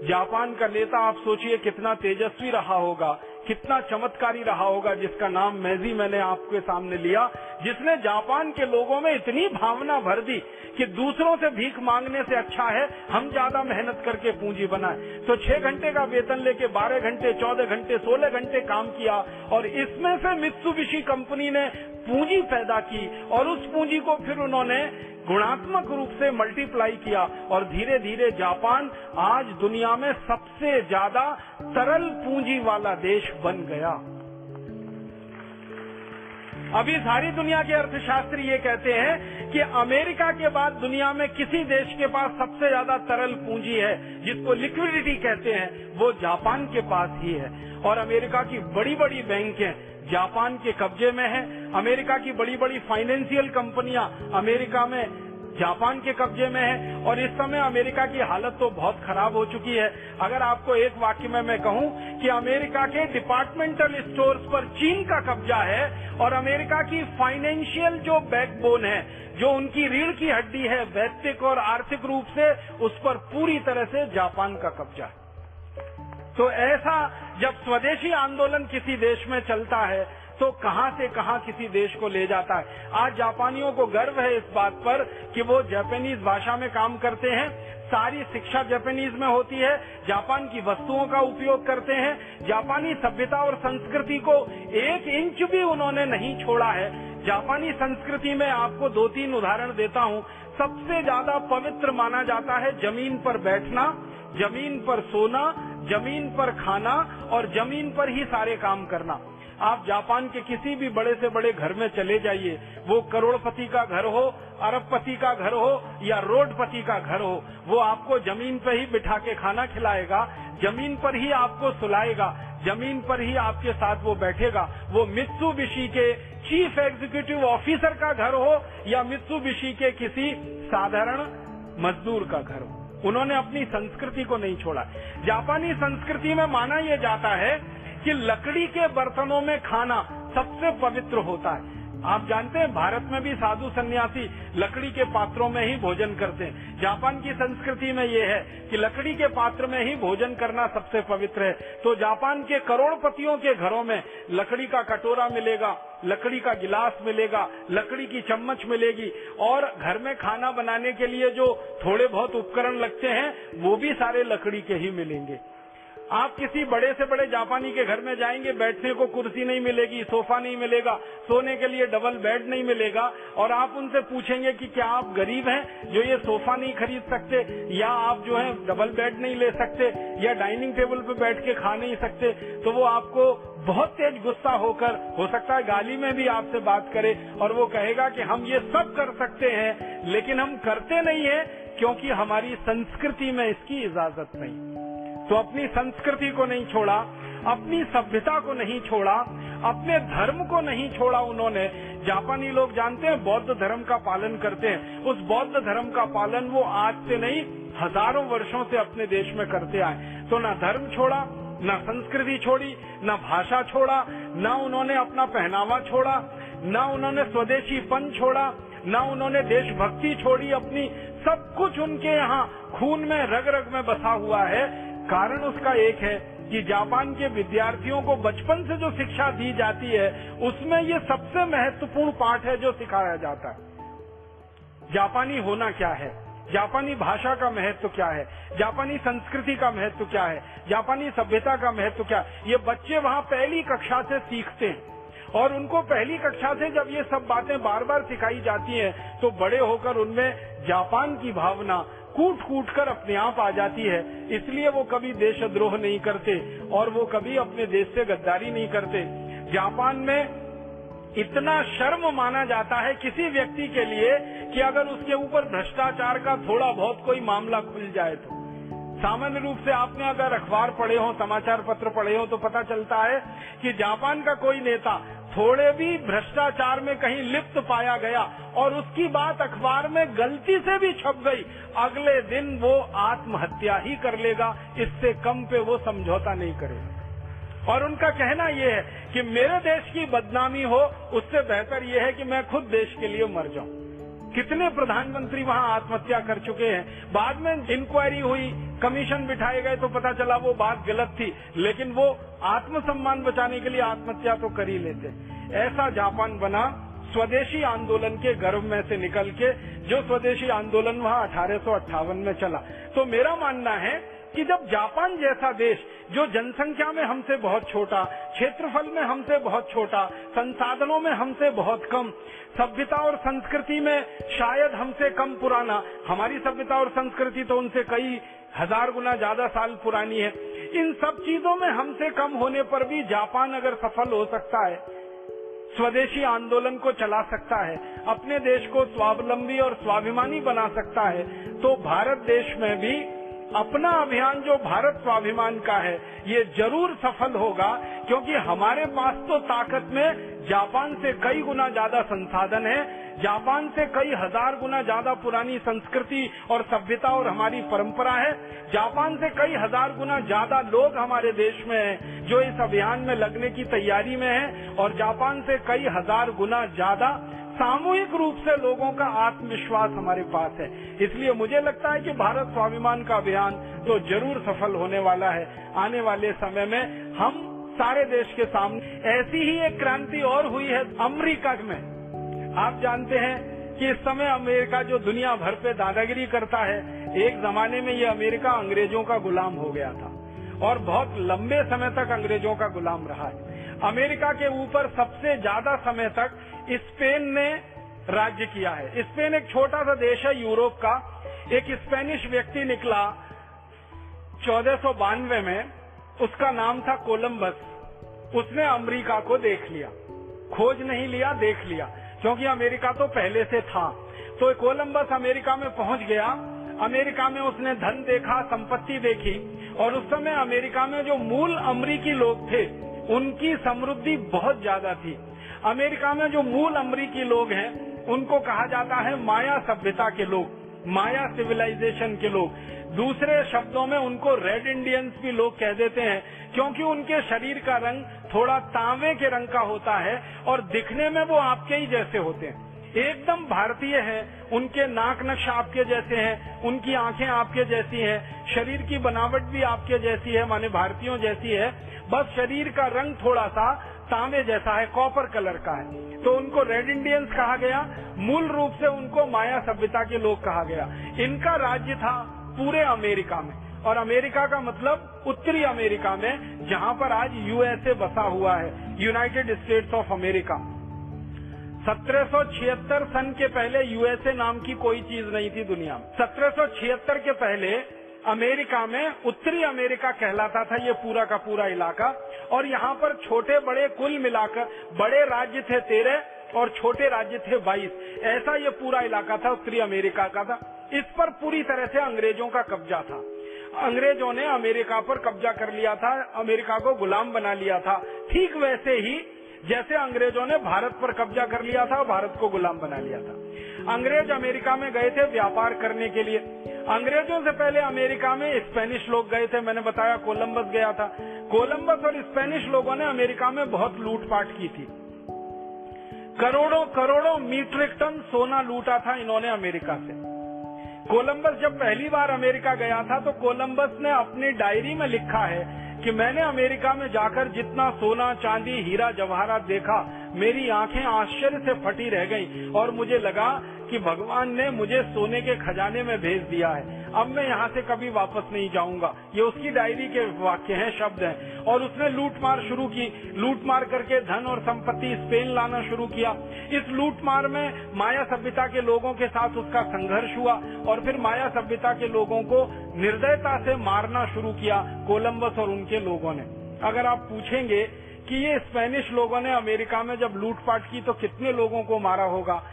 जापान का नेता, आप सोचिए कितना तेजस्वी रहा होगा। कितना चमत्कारी रहा होगा जिसका नाम मैजी मैंने आपके सामने लिया, जिसने जापान के लोगों में इतनी भावना भर दी कि दूसरों से भीख मांगने से अच्छा है, हम ज़्यादा मेहनत करके पूंजी बनाए। तो छह घंटे का वेतन लेके बारह घंटे, चौदह घंटे, सोलह घंटे काम किया और इसमें से मित्सुबिशी कंपनी ने पूंजी पैदा की और उस पूंजी को फिर उन्होंने गुणात्मक रूप से मल्टीप्लाई किया और धीरे धीरे जापान आज दुनिया में सबसे ज़्यादा तरल पूंजी वाला देश बन गया। अभी सारी दुनिया के अर्थशास्त्री ये कहते हैं कि अमेरिका के बाद दुनिया में किसी देश के पास सबसे ज़्यादा तरल पूंजी है, जिसको लिक्विडिटी कहते हैं, वो जापान के पास ही है। और अमेरिका की बड़ी बड़ी बैंकें जापान के कब्जे में है, अमेरिका की बड़ी बड़ी फाइनेंशियल कंपनियाँ अमेरिका में जापान के कब्जे में है और इस समय अमेरिका की हालत तो बहुत खराब हो चुकी है। अगर आपको एक वाक्य में मैं कहूँ कि अमेरिका के डिपार्टमेंटल स्टोर्स पर चीन का कब्जा है और अमेरिका की फाइनेंशियल जो बैकबोन है, जो उनकी रीढ़ की हड्डी है, वैश्विक और आर्थिक रूप से उस पर पूरी तरह से जापान का कब्जा है। तो ऐसा जब स्वदेशी आंदोलन किसी देश में चलता है तो कहाँ से कहाँ किसी देश को ले जाता है? आज जापानियों को गर्व है इस बात पर कि वो जापानीज भाषा में काम करते हैं। सारी शिक्षा जापानीज में होती है। जापान की वस्तुओं का उपयोग करते हैं। जापानी सभ्यता और संस्कृति को एक इंच भी उन्होंने नहीं छोड़ा है। जापानी संस्कृति में आपको दो तीन उदाहरण देता हूँ। सबसे ज़्यादा पवित्र माना जाता है ज़मीन पर बैठना, ज़मीन पर सोना, ज़मीन पर खाना और ज़मीन पर ही सारे काम करना। आप जापान के किसी भी बड़े से बड़े घर में चले जाइए। वो करोड़पति का घर हो, अरबपति का घर हो, या रोडपति का घर हो, वो आपको ज़मीन पर ही बिठा के खाना खिलाएगा, ज़मीन पर ही आपको सुलाएगा, ज़मीन पर ही आपके साथ वो बैठेगा। वो मित्सु के चीफ एग्जीक्यूटिव ऑफिसर का घर हो, या मित्सु के किसी साधारण मजदूर का घर हो। उन्होंने अपनी संस्कृति को नहीं छोड़ा। जापानी संस्कृति में माना यह जाता है कि लकड़ी के बर्तनों में खाना सबसे पवित्र होता है। आप जानते हैं, भारत में भी साधु सन्यासी लकड़ी के पात्रों में ही भोजन करते हैं। जापान की संस्कृति में ये है कि लकड़ी के पात्र में ही भोजन करना सबसे पवित्र है। तो जापान के करोड़पतियों के घरों में लकड़ी का कटोरा मिलेगा, लकड़ी का गिलास मिलेगा, लकड़ी की चम्मच मिलेगी। और घर में खाना बनाने के लिए जो थोड़े बहुत उपकरण लगते हैं, वो भी सारे लकड़ी के ही मिलेंगे। आप किसी बड़े से बड़े जापानी के घर में जाएँगे, बैठने को कुर्सी नहीं मिलेगी, सोफा नहीं मिलेगा, सोने के लिए डबल बेड नहीं मिलेगा, और आप उनसे पूछेंगे कि क्या आप गरीब हैं जो ये सोफा नहीं खरीद सकते, या आप जो है डबल बेड नहीं ले सकते, या डाइनिंग टेबल पे बैठ के खा नहीं सकते तो वो आपको बहुत तेज गुस्सा होकर, हो सकता है गाली में भी आपसे बात करे, और वो कहेगा कि हम ये सब कर सकते हैं, लेकिन हम करते नहीं है, क्योंकि हमारी संस्कृति में इसकी इजाज़त नहीं। तो अपनी संस्कृति को नहीं छोड़ा, अपनी सभ्यता को नहीं छोड़ा, अपने धर्म को नहीं छोड़ा उन्होंने। जापानी लोग जानते हैं, बौद्ध धर्म का पालन करते हैं। उस बौद्ध धर्म का पालन वो आज से नहीं, हज़ारों वर्षों से अपने देश में करते आए। तो ना धर्म छोड़ा, न संस्कृति छोड़ी, न भाषा छोड़ा, न उन्होंने अपना पहनावा छोड़ा, न उन्होंने स्वदेशी पन छोड़ा, न उन्होंने देशभक्ति छोड़ी, अपनी सब कुछ उनके यहाँ खून में रग रग में बसा हुआ है। कारण उसका एक है कि जापान के विद्यार्थियों को बचपन से जो शिक्षा दी जाती है, उसमें ये सबसे महत्वपूर्ण पाठ है जो सिखाया जाता है। जापानी होना क्या है? जापानी भाषा का महत्व क्या है? जापानी संस्कृति का महत्व क्या है? जापानी सभ्यता का महत्व क्या? है ये बच्चे वहाँ पहली कक्षा से सीखते हैं। और उनको पहली कक्षा से जब ये सब बातें बार बार सिखाई जाती हैं तो बड़े होकर उनमें जापान की भावना कूट कूट कर अपने आप आ जाती है। इसलिए वो कभी देशद्रोह नहीं करते और वो कभी अपने देश से गद्दारी नहीं करते। जापान में इतना शर्म माना जाता है किसी व्यक्ति के लिए कि अगर उसके ऊपर भ्रष्टाचार का थोड़ा बहुत कोई मामला खुल जाए तो। सामान्य रूप से आपने अगर अखबार पढ़े हो, समाचार पत्र पढ़े हो तो पता चलता है कि जापान का कोई नेता थोड़े भी भ्रष्टाचार में कहीं लिप्त पाया गया और उसकी बात अखबार में गलती से भी छप गई, अगले दिन वो आत्महत्या ही कर लेगा, इससे कम पे वो समझौता नहीं करेगा। और उनका कहना ये है कि मेरे देश की बदनामी हो, उससे बेहतर ये है कि मैं खुद देश के लिए मर जाऊँ। कितने प्रधानमंत्री वहाँ आत्महत्या कर चुके हैं? बाद में इंक्वायरी हुई कमीशन बिठाए गए तो पता चला वो बात गलत थी। लेकिन वो आत्मसम्मान बचाने के लिए आत्महत्या तो कर ही लेते। ऐसा जापान बना, स्वदेशी आंदोलन के गर्भ में से निकल के, जो स्वदेशी आंदोलन वहाँ अठारह सौ अट्ठावन में चला। तो मेरा मानना है कि जब जापान जैसा देश, जो जनसंख्या में हमसे बहुत छोटा, क्षेत्रफल में हमसे बहुत छोटा, संसाधनों में हमसे बहुत कम, सभ्यता और संस्कृति में शायद हमसे कम पुराना, हमारी सभ्यता और संस्कृति तो उनसे कई हज़ार गुना ज़्यादा साल पुरानी है। इन सब चीज़ों में हमसे कम होने पर भी जापान अगर सफल हो सकता है, स्वदेशी आंदोलन को चला सकता है, अपने देश को स्वावलंबी और स्वाभिमानी बना सकता है तो भारत देश में भी अपना अभियान जो भारत स्वाभिमान का है, ये ज़रूर सफल होगा, क्योंकि हमारे पास तो ताकत में जापान से कई गुना ज़्यादा संसाधन है, जापान से कई हज़ार गुना ज़्यादा पुरानी संस्कृति और सभ्यता और हमारी परंपरा है, जापान से कई हज़ार गुना ज़्यादा लोग हमारे देश में हैं, जो इस अभियान में लगने की तैयारी में हैं, और जापान से कई हज़ार गुना ज़्यादा सामूहिक रूप से लोगों का आत्मविश्वास हमारे पास है। इसलिए मुझे लगता है कि भारत स्वाभिमान का अभियान तो ज़रूर सफल होने वाला है। आने वाले समय में हम सारे देश के सामने, ऐसी ही एक क्रांति और हुई है अमेरिका में। आप जानते हैं कि इस समय अमेरिका जो दुनिया भर पे दादागिरी करता है, एक जमाने में ये अमेरिका अंग्रेज़ों का गुलाम हो गया था। और बहुत लंबे समय तक अंग्रेज़ों का गुलाम रहा है। अमेरिका के ऊपर सबसे ज़्यादा समय तक स्पेन ने राज्य किया है। स्पेन एक छोटा सा देश है, यूरोप का। एक स्पेनिश व्यक्ति निकला चौदह में। उसका नाम था कोलंबस। उसने अमेरिका को देख लिया। खोज नहीं लिया, देख लिया। क्योंकि अमेरिका तो पहले से था। तो कोलंबस अमेरिका में पहुँच गया। अमेरिका में उसने धन देखा, संपत्ति देखी और उस समय अमेरिका में जो मूल अमरीकी लोग थे, उनकी समृद्धि बहुत ज़्यादा थी। अमेरिका में जो मूल अमरीकी लोग हैं, उनको कहा जाता है माया सभ्यता के लोग, माया सिविलाइजेशन के लोग। दूसरे शब्दों में उनको रेड इंडियंस भी लोग कह देते हैं, क्योंकि उनके शरीर का रंग थोड़ा तांबे के रंग का होता है और दिखने में वो आपके ही जैसे होते हैं। एकदम भारतीय है। उनके नाक नक्श आपके जैसे हैं, उनकी आँखें आपके जैसी हैं, शरीर की बनावट भी आपके जैसी है, माने भारतीयों जैसी है। बस शरीर का रंग थोड़ा सा तांबे जैसा है, कॉपर कलर का है। तो उनको रेड इंडियंस कहा गया, मूल रूप से उनको माया सभ्यता के लोग कहा गया। इनका राज्य था पूरे अमेरिका में। और अमेरिका का मतलब उत्तरी अमेरिका में, जहाँ पर आज यूएसए बसा हुआ है यूनाइटेड स्टेट्स ऑफ़ अमेरिका 1776 सन के पहले यूएसए नाम की कोई चीज़ नहीं थी दुनिया में। 1776 के पहले अमेरिका में उत्तरी अमेरिका कहलाता था ये पूरा का पूरा इलाका। और यहाँ पर छोटे बड़े कुल मिलाकर बड़े राज्य थे तेरह और छोटे राज्य थे बाईस। ऐसा ये पूरा इलाका था, उत्तरी अमेरिका का था। इस पर पूरी तरह से अंग्रेज़ों का कब्जा था। अंग्रेज़ों ने अमेरिका पर कब्जा कर लिया था, अमेरिका को गुलाम बना लिया था। ठीक वैसे ही जैसे अंग्रेज़ों ने भारत पर कब्जा कर लिया था, भारत को गुलाम बना लिया था। अंग्रेज़ अमेरिका में गए थे व्यापार करने के लिए। अंग्रेज़ों से पहले अमेरिका में स्पेनिश लोग गए थे, मैंने बताया कोलंबस गया था। कोलंबस और स्पेनिश लोगों ने अमेरिका में बहुत लूटपाट की थी। करोड़ों करोड़ों मीट्रिक टन सोना लूटा था इन्होंने अमेरिका से। कोलंबस जब पहली बार अमेरिका गया था तो कोलंबस ने अपनी डायरी में लिखा है कि मैंने अमेरिका में जाकर जितना सोना, चांदी, हीरा, जवाहरात देखा, मेरी आँखें आश्चर्य से फटी रह गईं और मुझे लगा कि भगवान ने मुझे सोने के खजाने में भेज दिया है। अब मैं यहाँ से कभी वापस नहीं जाऊँगा। ये उसकी डायरी के वाक्य हैं, शब्द हैं। और उसने लूट मार शुरू की। लूट मार करके धन और संपत्ति स्पेन लाना शुरू किया। इस लूट मार में माया सभ्यता के लोगों के साथ उसका संघर्ष हुआ और फिर माया सभ्यता के लोगों को निर्दयता से मारना शुरू किया कोलंबस और उनके लोगों ने। अगर आप पूछेंगे कि ये स्पेनिश लोगों ने अमेरिका में जब लूटपाट की तो कितने लोगों को मारा होगा?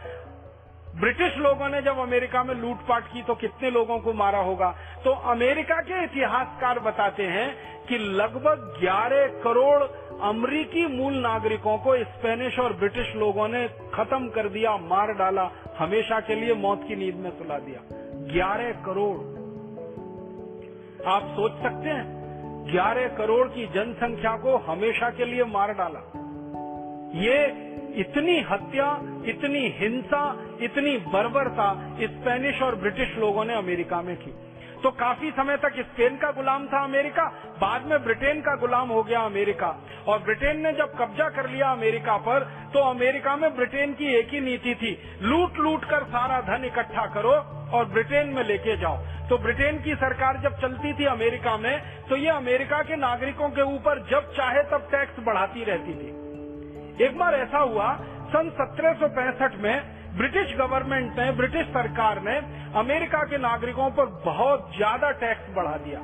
ब्रिटिश लोगों ने जब अमेरिका में लूटपाट की तो कितने लोगों को मारा होगा? तो अमेरिका के इतिहासकार बताते हैं कि लगभग 11 करोड़ अमरीकी मूल नागरिकों को स्पेनिश और ब्रिटिश लोगों ने खत्म कर दिया, मार डाला, हमेशा के लिए मौत की नींद में सुला दिया। 11 करोड़। आप सोच सकते हैं 11 करोड़ की जनसंख्या को हमेशा के लिए मार डाला। ये इतनी हत्या, इतनी हिंसा, इतनी बर्बरता स्पेनिश और ब्रिटिश लोगों ने अमेरिका में की। तो काफ़ी समय तक स्पेन का गुलाम था अमेरिका, बाद में ब्रिटेन का गुलाम हो गया अमेरिका। और ब्रिटेन ने जब कब्जा कर लिया अमेरिका पर तो अमेरिका में ब्रिटेन की एक ही नीति थी लूट लूट कर सारा धन इकट्ठा करो और ब्रिटेन में लेके जाओ। तो ब्रिटेन की सरकार जब चलती थी अमेरिका में तो ये अमेरिका के नागरिकों के ऊपर जब चाहे तब टैक्स बढ़ाती रहती थी। एक बार ऐसा हुआ, सन सत्रह सौ पैंसठ में ब्रिटिश गवर्नमेंट ने, ब्रिटिश सरकार ने अमेरिका के नागरिकों पर बहुत ज़्यादा टैक्स बढ़ा दिया।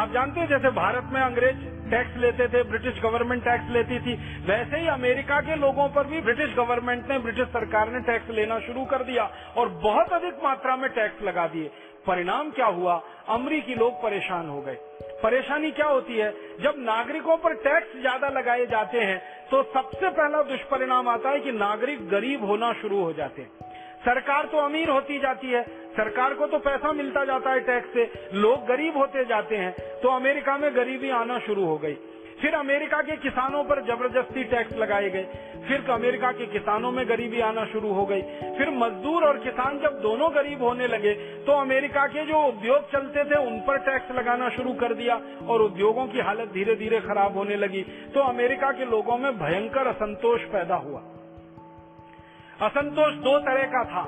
आप जानते हैं, जैसे भारत में अंग्रेज़ टैक्स लेते थे, ब्रिटिश गवर्नमेंट टैक्स लेती थी, वैसे ही अमेरिका के लोगों पर भी ब्रिटिश गवर्नमेंट ने, ब्रिटिश सरकार ने टैक्स लेना शुरू कर दिया और बहुत अधिक मात्रा में टैक्स लगा दिए। परिणाम क्या हुआ? अमरीकी लोग परेशान हो गए। परेशानी क्या होती है? जब नागरिकों पर टैक्स ज़्यादा लगाए जाते हैं तो सबसे पहला दुष्परिणाम आता है कि नागरिक गरीब होना शुरू हो जाते हैं। सरकार तो अमीर होती जाती है। सरकार को तो पैसा मिलता जाता है टैक्स से। लोग गरीब होते जाते हैं। तो अमेरिका में गरीबी आना शुरू हो गई। फिर अमेरिका के किसानों पर ज़बरदस्ती टैक्स लगाए गए। फिर अमेरिका के किसानों में गरीबी आना शुरू हो गई। फिर मजदूर और किसान जब दोनों गरीब होने लगे तो अमेरिका के जो उद्योग चलते थे, उन पर टैक्स लगाना शुरू कर दिया और उद्योगों की हालत धीरे धीरे खराब होने लगी। तो अमेरिका के लोगों में भयंकर असंतोष पैदा हुआ। असंतोष दो तरह का था।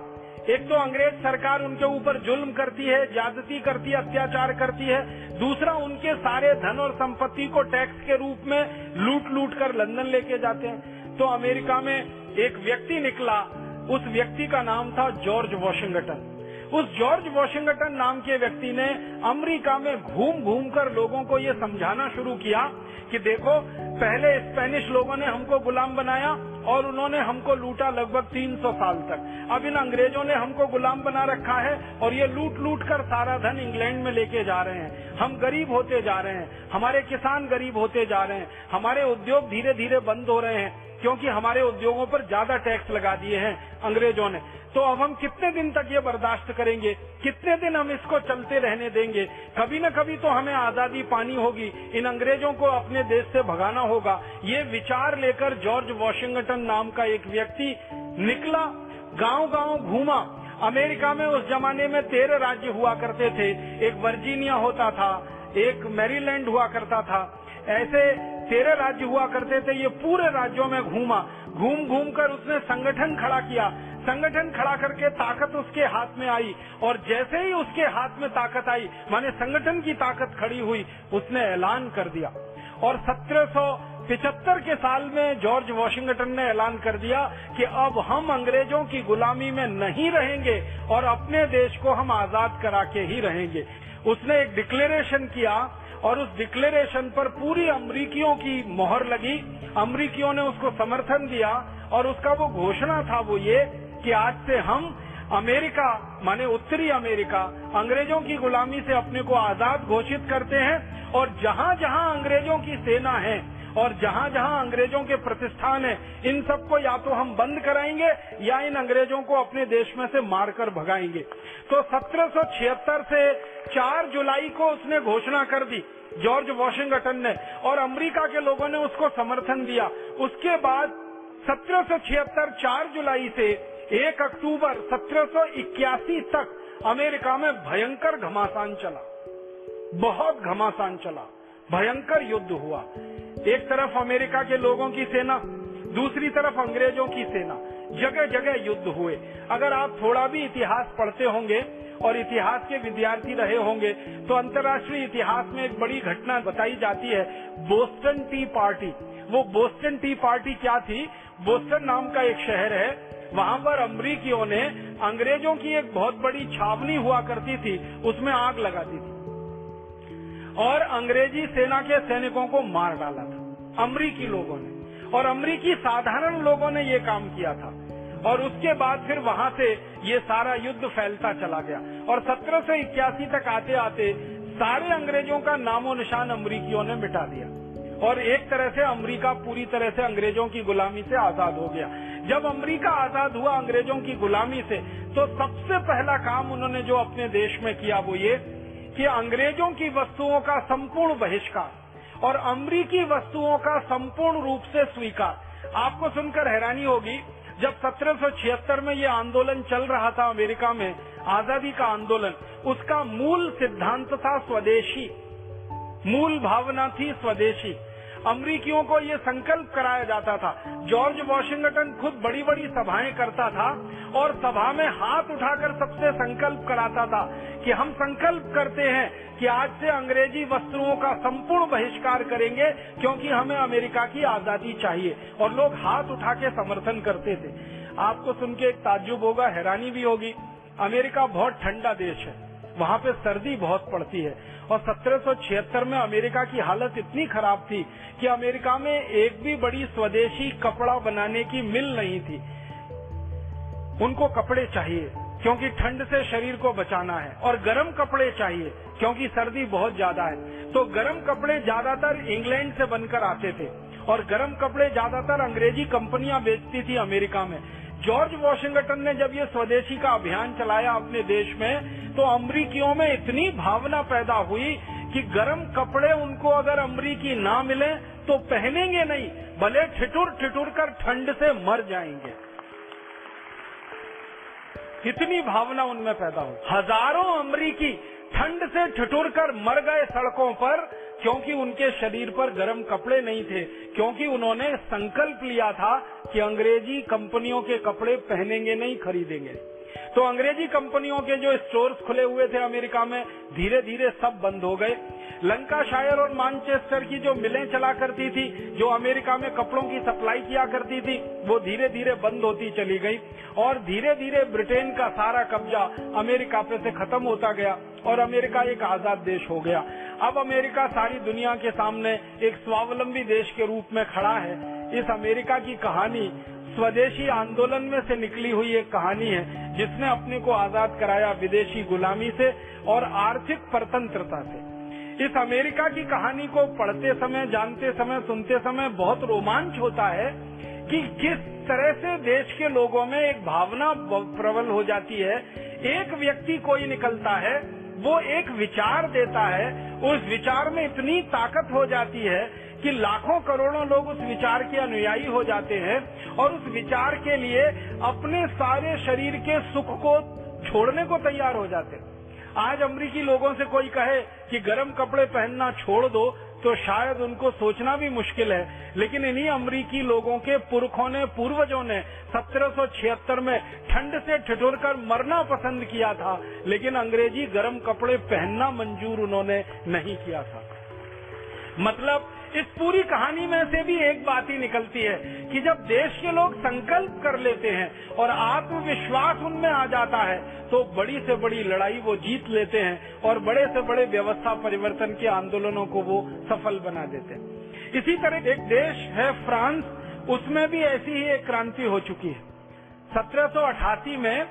एक तो अंग्रेज़ सरकार उनके ऊपर जुल्म करती है, ज्यादती करती है, अत्याचार करती है। दूसरा, उनके सारे धन और संपत्ति को टैक्स के रूप में लूट लूट कर लंदन लेके जाते हैं। तो अमेरिका में एक व्यक्ति निकला, उस व्यक्ति का नाम था जॉर्ज वॉशिंगटन। उस जॉर्ज वॉशिंगटन नाम के व्यक्ति ने अमेरिका में घूम घूम कर लोगों को ये समझाना शुरू किया कि देखो, पहले स्पेनिश लोगों ने हमको गुलाम बनाया और उन्होंने हमको लूटा लगभग 300 साल तक। अब इन अंग्रेज़ों ने हमको गुलाम बना रखा है और ये लूट लूट कर सारा धन इंग्लैंड में लेके जा रहे हैं। हम गरीब होते जा रहे हैं, हमारे किसान गरीब होते जा रहे हैं, हमारे उद्योग धीरे धीरे बंद हो रहे हैं। क्योंकि हमारे उद्योगों पर ज़्यादा टैक्स लगा दिए हैं, अंग्रेज़ों ने। तो अब हम कितने दिन तक ये बर्दाश्त करेंगे? कितने दिन हम इसको चलते रहने देंगे? कभी न कभी तो हमें आज़ादी पानी होगी। इन अंग्रेज़ों को अपने देश से भगाना होगा। ये विचार लेकर जॉर्ज वॉशिंगटन नाम का एक व्यक्ति निकला गाँव गाँव घूमा। अमेरिका में उस जमाने में तेरह राज्य हुआ करते थे। एक वर्जीनिया होता था। एक मैरीलैंड हुआ करता था। ऐसे तेरह राज्य हुआ करते थे, ये पूरे राज्यों में घूमा। घूम घूम कर उसने संगठन खड़ा किया। संगठन खड़ा करके ताकत उसके हाथ में आई और जैसे ही उसके हाथ में ताकत आई, माने संगठन की ताकत खड़ी हुई, उसने ऐलान कर दिया। और सत्रह पिछहत्तर के साल में जॉर्ज वॉशिंगटन ने ऐलान कर दिया कि अब हम अंग्रेज़ों की गुलामी में नहीं रहेंगे और अपने देश को हम आज़ाद करा के ही रहेंगे। उसने एक डिक्लेरेशन किया और उस डिक्लेरेशन पर पूरी अमरीकियों की मोहर लगी। अमरीकियों ने उसको समर्थन दिया और उसका वो घोषणा था वो ये कि आज से हम अमेरिका, माने उत्तरी अमेरिका, अंग्रेज़ों की गुलामी से अपने को आज़ाद घोषित करते हैं और जहाँ जहाँ अंग्रेज़ों की सेना है और जहाँ जहाँ अंग्रेज़ों के प्रतिष्ठान है, इन सबको या तो हम बंद कराएँगे, या इन अंग्रेज़ों को अपने देश में से मारकर भगाएँगे। तो सत्रह सौ छिहत्तर से 4 जुलाई को उसने घोषणा कर दी, जॉर्ज वॉशिंगटन ने, और अमेरिका के लोगों ने उसको समर्थन दिया। उसके बाद सत्रह सौ छिहत्तर चार जुलाई से एक अक्टूबर सत्रह सौ इक्यासी तक अमेरिका में भयंकर घमासान चला। बहुत घमासान चला। भयंकर युद्ध हुआ। एक तरफ़ अमेरिका के लोगों की सेना, दूसरी तरफ़ अंग्रेज़ों की सेना। जगह जगह युद्ध हुए। अगर आप थोड़ा भी इतिहास पढ़ते होंगे और इतिहास के विद्यार्थी रहे होंगे तो अंतर्राष्ट्रीय इतिहास में एक बड़ी घटना बताई जाती है, बोस्टन टी पार्टी। वो बोस्टन टी पार्टी क्या थी? बोस्टन नाम का एक शहर है। वहाँ पर अमरीकियों ने अंग्रेज़ों की एक बहुत बड़ी छावनी हुआ करती थी। उसमें आग लगा दी थी। और अंग्रेज़ी सेना के सैनिकों को मार डाला था। अमरीकी लोगों ने। और अमरीकी साधारण लोगों ने ये काम किया था। और उसके बाद फिर वहाँ से ये सारा युद्ध फैलता चला गया। और सत्रह सौ इक्यासी तक आते आते सारे अंग्रेज़ों का नामो निशान अमरीकियों ने मिटा दिया। और एक तरह से अमेरिका पूरी तरह से अंग्रेज़ों की गुलामी से आज़ाद हो गया। जब अमेरिका आज़ाद हुआ अंग्रेज़ों की गुलामी से तो सबसे पहला काम उन्होंने जो अपने देश में किया वो ये कि अंग्रेज़ों की वस्तुओं का संपूर्ण बहिष्कार और अमरीकी वस्तुओं का संपूर्ण रूप से स्वीकार। आपको सुनकर हैरानी होगी, जब 1776 में ये आंदोलन चल रहा था अमेरिका में, आज़ादी का आंदोलन, उसका मूल सिद्धांत था स्वदेशी, मूल भावना थी स्वदेशी। अमरीकियों को ये संकल्प कराया जाता था। जॉर्ज वॉशिंगटन खुद बड़ी बड़ी सभाएँ करता था और सभा में हाथ उठाकर सबसे संकल्प कराता था कि हम संकल्प करते हैं कि आज से अंग्रेज़ी वस्त्रों का संपूर्ण बहिष्कार करेंगे क्योंकि हमें अमेरिका की आज़ादी चाहिए और लोग हाथ उठा के समर्थन करते थे। आपको सुन के एक ताज्जुब होगा, हैरानी भी होगी। अमेरिका बहुत ठंडा देश है। वहाँ पे सर्दी बहुत पड़ती है। और 1776 में अमेरिका की हालत इतनी खराब थी कि अमेरिका में एक भी बड़ी स्वदेशी कपड़ा बनाने की मिल नहीं थी। उनको कपड़े चाहिए, क्योंकि ठंड से शरीर को बचाना है, और गर्म कपड़े चाहिए, क्योंकि सर्दी बहुत ज़्यादा है। तो गर्म कपड़े ज़्यादातर इंग्लैंड से बनकर आते थे, और गर्म कपड़े ज़्यादातर अंग्रेज़ी कंपनियाँ बेचती थी अमेरिका में। जॉर्ज वॉशिंगटन ने जब ये स्वदेशी का अभियान चलाया अपने देश में तो अमरीकियों में इतनी भावना पैदा हुई कि गर्म कपड़े उनको अगर अमरीकी ना मिले तो पहनेंगे नहीं, भले ठिठुर ठिठुर कर ठंड से मर जाएँगे। इतनी भावना उनमें पैदा हुई। हज़ारों अमरीकी ठंड से ठिठुर कर मर गए सड़कों पर क्योंकि उनके शरीर पर गर्म कपड़े नहीं थे, क्योंकि उन्होंने संकल्प लिया था कि अंग्रेज़ी कंपनियों के कपड़े पहनेंगे नहीं, खरीदेंगे। तो अंग्रेज़ी कंपनियों के जो स्टोर्स खुले हुए थे अमेरिका में धीरे धीरे सब बंद हो गए। लंका शायर और मानचेस्टर की जो मिलें चला करती थी, जो अमेरिका में कपड़ों की सप्लाई किया करती थी, वो धीरे धीरे बंद होती चली गई और धीरे धीरे ब्रिटेन का सारा कब्जा अमेरिका पे से खत्म होता गया और अमेरिका एक आज़ाद देश हो गया। अब अमेरिका सारी दुनिया के सामने एक स्वावलंबी देश के रूप में खड़ा है। इस अमेरिका की कहानी स्वदेशी आंदोलन में से निकली हुई एक कहानी है, जिसने अपने को आज़ाद कराया विदेशी गुलामी से और आर्थिक परतंत्रता से। इस अमेरिका की कहानी को पढ़ते समय, जानते समय, सुनते समय बहुत रोमांच होता है कि किस तरह से देश के लोगों में एक भावना प्रबल हो जाती है। एक व्यक्ति कोई निकलता है, वो एक विचार देता है, उस विचार में इतनी ताकत हो जाती है कि लाखों करोड़ों लोग उस विचार के अनुयायी हो जाते हैं और उस विचार के लिए अपने सारे शरीर के सुख को छोड़ने को तैयार हो जाते हैं। आज अमरीकी लोगों से कोई कहे कि गर्म कपड़े पहनना छोड़ दो तो शायद उनको सोचना भी मुश्किल है। लेकिन इन्हीं अमरीकी लोगों के पुरखों ने, पूर्वजों ने 1776 में ठंड से ठिठुर कर मरना पसंद किया था, लेकिन अंग्रेज़ी गर्म कपड़े पहनना मंजूर उन्होंने नहीं किया था। मतलब इस पूरी कहानी में से भी एक बात ही निकलती है कि जब देश के लोग संकल्प कर लेते हैं और आत्मविश्वास उनमें आ जाता है तो बड़ी से बड़ी लड़ाई वो जीत लेते हैं और बड़े से बड़े व्यवस्था परिवर्तन के आंदोलनों को वो सफल बना देते हैं। इसी तरह एक देश है फ्रांस, उसमें भी ऐसी ही एक क्रांति हो चुकी है। सत्रह सौ अठासी में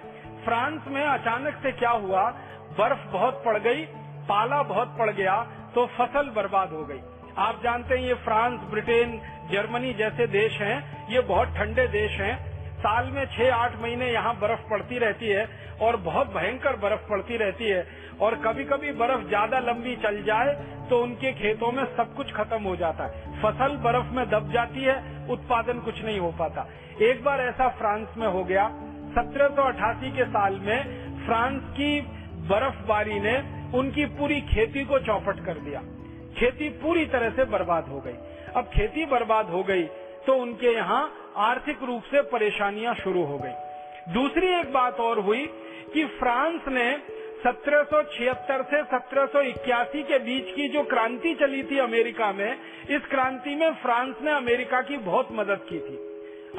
फ्रांस में अचानक से क्या हुआ? बर्फ़ बहुत पड़ गई, पाला बहुत पड़ गया तो फ़सल बर्बाद हो गई। आप जानते हैं ये फ्रांस, ब्रिटेन, जर्मनी जैसे देश हैं। ये बहुत ठंडे देश हैं। साल में छह आठ महीने यहाँ बर्फ़ पड़ती रहती है और बहुत भयंकर बर्फ़ पड़ती रहती है। और कभी कभी बर्फ़ ज़्यादा लंबी चल जाए तो उनके खेतों में सब कुछ खत्म हो जाता है। फ़सल बर्फ़ में दब जाती है, उत्पादन कुछ नहीं हो पाता। एक बार ऐसा फ्रांस में हो गया। सत्रह सौ अठासी के साल में फ्रांस की बर्फबारी ने उनकी पूरी खेती को चौपट कर दिया। खेती पूरी तरह से बर्बाद हो गई। अब खेती बर्बाद हो गई तो उनके यहाँ आर्थिक रूप से परेशानियाँ शुरू हो गई। दूसरी एक बात और हुई कि फ्रांस ने 1776 से 1781 के बीच की जो क्रांति चली थी अमेरिका में, इस क्रांति में फ्रांस ने अमेरिका की बहुत मदद की थी।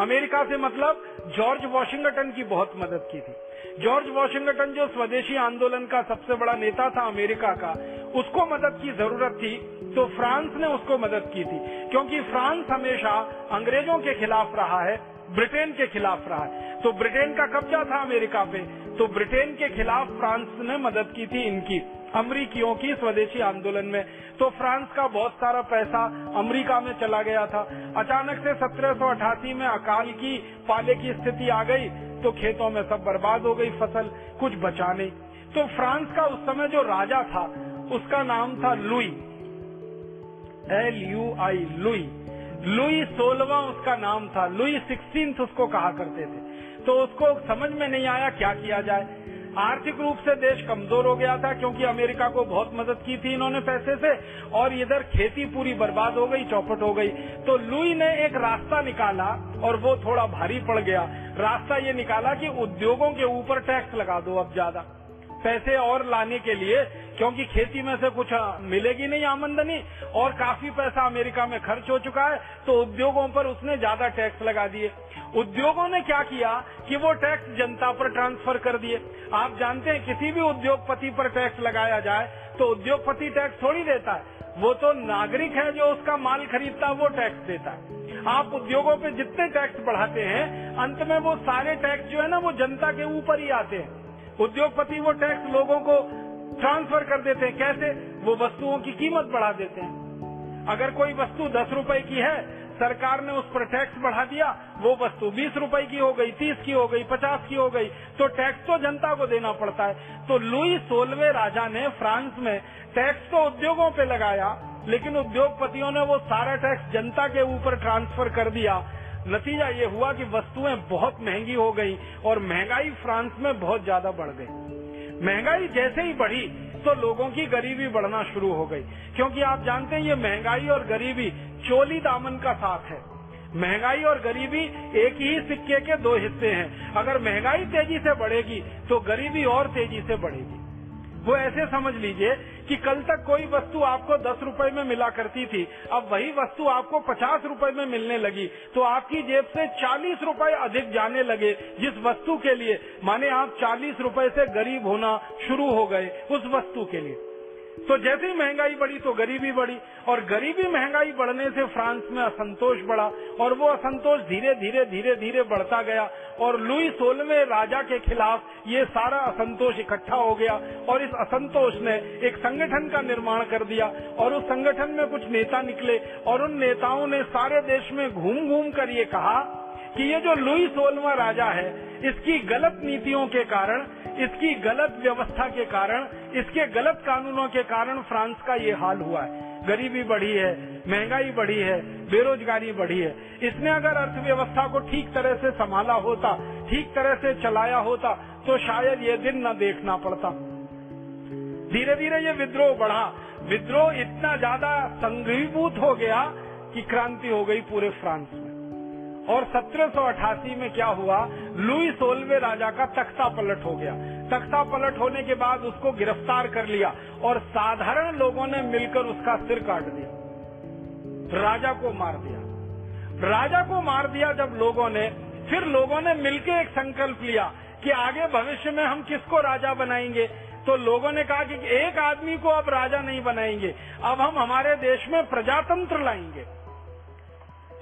अमेरिका से मतलब जॉर्ज वॉशिंगटन की बहुत मदद की थी। जॉर्ज वॉशिंगटन, जो स्वदेशी आंदोलन का सबसे बड़ा नेता था अमेरिका का, उसको मदद की ज़रूरत थी तो फ्रांस ने उसको मदद की थी, क्योंकि फ्रांस हमेशा अंग्रेज़ों के खिलाफ रहा है। ब्रिटेन के खिलाफ रहा तो ब्रिटेन का कब्जा था अमेरिका पे। तो ब्रिटेन के खिलाफ फ्रांस ने मदद की थी इनकी, अमरीकियों की स्वदेशी आंदोलन में। तो फ्रांस का बहुत सारा पैसा अमेरिका में चला गया था। अचानक से सत्रह सौ अठासी में अकाल की, पाले की स्थिति आ गई तो खेतों में सब बर्बाद हो गई फ़सल, कुछ बचा नहीं। तो फ्रांस का उस समय जो राजा था, उसका नाम था Louis, L U I, Louis. Louis सोलवा उसका नाम था, लुई सिक्सटीन उसको कहा करते थे। तो उसको समझ में नहीं आया क्या किया जाए। आर्थिक रूप से देश कमज़ोर हो गया था क्योंकि अमेरिका को बहुत मदद की थी इन्होंने पैसे से, और इधर खेती पूरी बर्बाद हो गई, चौपट हो गई। तो लुई ने एक रास्ता निकाला, और वो थोड़ा भारी पड़ गया। रास्ता ये निकाला कि उद्योगों के ऊपर टैक्स लगा दो अब ज़्यादा। पैसे और लाने के लिए, क्योंकि खेती में से कुछ मिलेगी नहीं आमदनी, और काफ़ी पैसा अमेरिका में खर्च हो चुका है तो उद्योगों पर उसने ज़्यादा टैक्स लगा दिए। उद्योगों ने क्या किया कि वो टैक्स जनता पर ट्रांसफ़र कर दिए। आप जानते हैं, किसी भी उद्योगपति पर टैक्स लगाया जाए तो उद्योगपति टैक्स थोड़ी देता है। वो तो नागरिक है जो उसका माल खरीदता है वो टैक्स देता है। आप उद्योगों पे जितने टैक्स बढ़ाते हैं, अंत में वो सारे टैक्स जो है ना, वो जनता के ऊपर ही आते हैं। उद्योगपति वो टैक्स लोगों को ट्रांसफ़र कर देते हैं। कैसे? वो वस्तुओं की कीमत बढ़ा देते हैं। अगर कोई वस्तु दस रुपए की है, सरकार ने उस पर टैक्स बढ़ा दिया, वो वस्तु बीस रुपए की हो गई, तीस की हो गई, पचास की हो गई तो टैक्स तो जनता को देना पड़ता है। तो लुई सोलवे राजा ने फ्रांस में टैक्स तो उद्योगों पे लगाया, लेकिन उद्योगपतियों ने वो सारा टैक्स जनता के ऊपर ट्रांसफ़र कर दिया। नतीजा ये हुआ कि वस्तुएँ बहुत महँगी हो गई और महँगाई फ्रांस में बहुत ज़्यादा बढ़ गई। महँगाई जैसे ही बढ़ी तो लोगों की गरीबी बढ़ना शुरू हो गई। क्योंकि आप जानते हैं, ये महँगाई और गरीबी चोली दामन का साथ है। महँगाई और गरीबी एक ही सिक्के के दो हिस्से हैं। अगर महँगाई तेज़ी से बढ़ेगी तो गरीबी और तेज़ी से बढ़ेगी। वो ऐसे समझ लीजिए कि कल तक कोई वस्तु आपको दस रुपए में मिला करती थी, अब वही वस्तु आपको पचास रुपए में मिलने लगी तो आपकी जेब से चालीस रुपए अधिक जाने लगे जिस वस्तु के लिए। माने आप चालीस रुपए से गरीब होना शुरू हो गए उस वस्तु के लिए। तो जैसे ही महँगाई बढ़ी तो गरीबी बढ़ी और गरीबी महँगाई बढ़ने से फ्रांस में असंतोष बढ़ा और वो असंतोष धीरे धीरे धीरे धीरे बढ़ता गया और लुई सोलवे राजा के खिलाफ ये सारा असंतोष इकट्ठा हो गया और इस असंतोष ने एक संगठन का निर्माण कर दिया और उस संगठन में कुछ नेता निकले और उन नेताओं ने सारे देश में घूम घूम कर ये कहा कि ये जो लुई सोलवा राजा है, इसकी गलत नीतियों के कारण, इसकी गलत व्यवस्था के कारण, इसके गलत कानूनों के कारण फ्रांस का ये हाल हुआ है। गरीबी बढ़ी है, महँगाई बढ़ी है, बेरोजगारी बढ़ी है। इसने अगर अर्थव्यवस्था को ठीक तरह से संभाला होता, ठीक तरह से चलाया होता तो शायद ये दिन न देखना पड़ता। धीरे धीरे ये विद्रोह बढ़ा। विद्रोह इतना ज़्यादा संघीभूत हो गया कि क्रांति हो गई पूरे फ्रांस में। और 1788 में क्या हुआ? लुई सोलवे राजा का तख्ता पलट हो गया। तख्ता पलट होने के बाद उसको गिरफ़्तार कर लिया और साधारण लोगों ने मिलकर उसका सिर काट दिया। राजा को मार दिया। राजा को मार दिया जब लोगों ने, फिर लोगों ने मिलकर एक संकल्प लिया कि आगे भविष्य में हम किसको राजा बनाएँगे? तो लोगों ने कहा कि एक आदमी को अब राजा नहीं बनाएँगे। अब हम हमारे देश में प्रजातंत्र लाएँगे।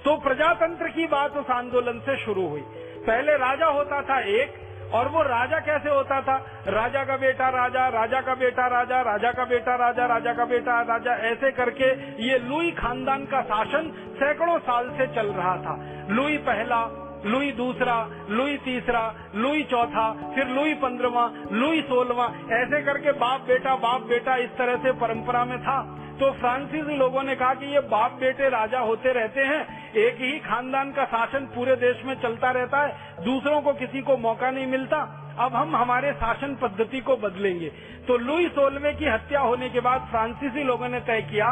तो प्रजातंत्र की बात उस आंदोलन से शुरू हुई। पहले राजा होता था एक, और वो राजा कैसे होता था? राजा का बेटा राजा राजा का बेटा राजा राजा का बेटा राजा राजा का बेटा राजा, ऐसे करके ये लुई खानदान का शासन सैकड़ों साल से चल रहा था। लुई पहला, लुई दूसरा, लुई तीसरा, लुई चौथा, फिर लुई पंद्रवा लुई सोलवा, ऐसे करके बाप बेटा बाप बेटा इस तरह से परंपरा में था। तो फ्रांसीसी लोगों ने कहा कि ये बाप बेटे राजा होते रहते हैं। एक ही खानदान का शासन पूरे देश में चलता रहता है। दूसरों को किसी को मौका नहीं मिलता। अब हम हमारे शासन पद्धति को बदलेंगे। तो लुई सोलवे की हत्या होने के बाद फ्रांसीसी लोगों ने तय किया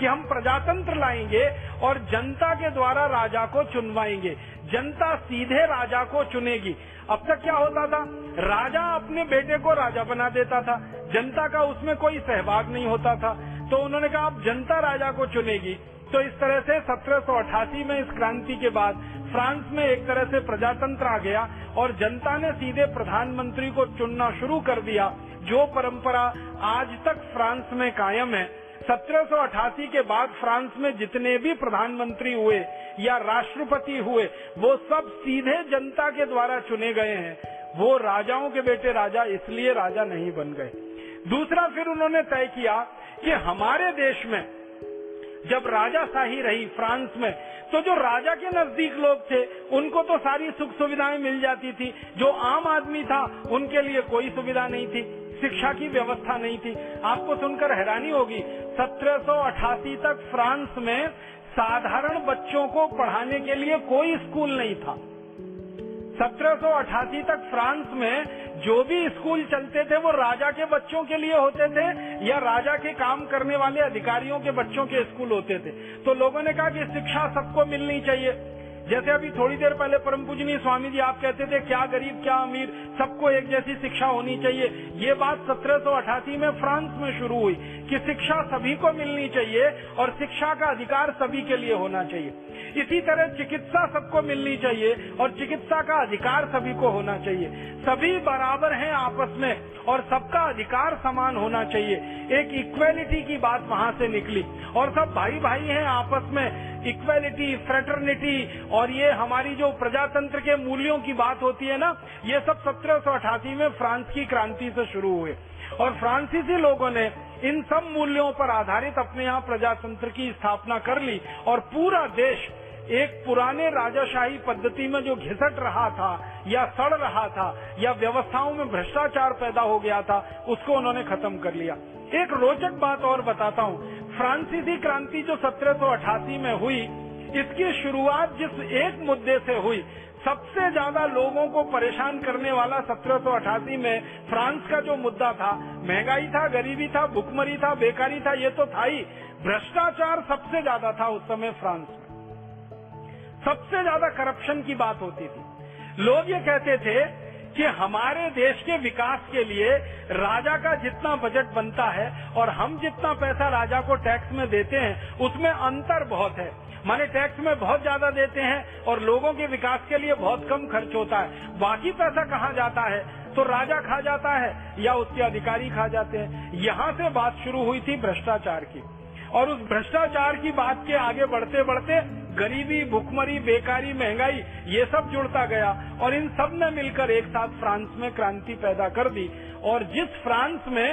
कि हम प्रजातंत्र लाएँगे और जनता के द्वारा राजा को चुनवाएँगे। जनता सीधे राजा को चुनेगी। अब तक क्या होता था? राजा अपने बेटे को राजा बना देता था। जनता का उसमें कोई सहभाग नहीं होता था। तो उन्होंने कहा, अब जनता राजा को चुनेगी। तो इस तरह से 1788 में इस क्रांति के बाद फ्रांस में एक तरह से प्रजातंत्र आ गया और जनता ने सीधे प्रधानमंत्री को चुनना शुरू कर दिया। जो परंपरा आज तक फ्रांस में कायम है 1788 के बाद फ्रांस में जितने भी प्रधानमंत्री हुए या राष्ट्रपति हुए, वो सब सीधे जनता के द्वारा चुने गए हैं। वो राजाओं के बेटे राजा, इसलिए राजा नहीं बन गए। दूसरा फिर उन्होंने तय किया कि हमारे देश में जब राजाशाही रही फ्रांस में तो जो राजा के नज़दीक लोग थे, उनको तो सारी सुख सुविधाएँ मिल जाती थी। जो आम आदमी था, उनके लिए कोई सुविधा नहीं थी। शिक्षा की व्यवस्था नहीं थी। आपको सुनकर हैरानी होगी 1788 तक फ्रांस में साधारण बच्चों को पढ़ाने के लिए कोई स्कूल नहीं था। 1788 तक फ्रांस में जो भी स्कूल चलते थे, वो राजा के बच्चों के लिए होते थे या राजा के काम करने वाले अधिकारियों के बच्चों के स्कूल होते थे। तो लोगों ने कहा कि शिक्षा सबको मिलनी चाहिए। जैसे अभी थोड़ी देर पहले परम पूजनीय स्वामी जी आप कहते थे, क्या गरीब, क्या अमीर, सबको एक जैसी शिक्षा होनी चाहिए। ये बात सत्रह सौ अठासी में फ्रांस में शुरू हुई। कि शिक्षा सभी को मिलनी चाहिए और शिक्षा का अधिकार सभी के लिए होना चाहिए। इसी तरह चिकित्सा सबको मिलनी चाहिए और चिकित्सा का अधिकार सभी को होना चाहिए। सभी बराबर हैं आपस में और सबका अधिकार समान होना चाहिए। एक इक्वेलिटी की बात वहाँ से निकली और सब भाई भाई हैं आपस में। इक्वेलिटी फ्रेटर्निटी और ये हमारी जो प्रजातंत्र के मूल्यों की बात होती है ना, ये सब सत्रह में फ्रांस की क्रांति से शुरू हुए। और फ्रांसीसी लोगों ने इन सब मूल्यों पर आधारित अपने यहाँ प्रजातंत्र की स्थापना कर ली और पूरा देश एक पुराने राजाशाही पद्धति में जो घिसट रहा था या सड़ रहा था या व्यवस्थाओं में भ्रष्टाचार पैदा हो गया था, उसको उन्होंने खत्म कर लिया। एक रोचक बात और बताता हूँ। फ्रांसीसी क्रांति जो 1788 में हुई, इसकी शुरुआत जिस एक मुद्दे से हुई सबसे ज़्यादा लोगों को परेशान करने वाला 1788 में फ्रांस का जो मुद्दा था, महँगाई था, गरीबी था, भुखमरी था, बेकारी था, ये तो था ही। भ्रष्टाचार सबसे ज़्यादा था उस समय फ्रांस में। सबसे ज़्यादा करप्शन की बात होती थी। लोग ये कहते थे कि हमारे देश के विकास के लिए राजा का जितना बजट बनता है और हम जितना पैसा राजा को टैक्स में देते हैं, उसमें अंतर बहुत है। माने टैक्स में बहुत ज़्यादा देते हैं और लोगों के विकास के लिए बहुत कम खर्च होता है। बाकी पैसा कहाँ जाता है? तो राजा खा जाता है या उसके अधिकारी खा जाते हैं। यहाँ से बात शुरू हुई थी भ्रष्टाचार की। और उस भ्रष्टाचार की बात के आगे बढ़ते बढ़ते गरीबी, भुखमरी, बेकारी, महँगाई, ये सब जुड़ता गया और इन सबने मिलकर एक साथ फ्रांस में क्रांति पैदा कर दी। और जिस फ्रांस में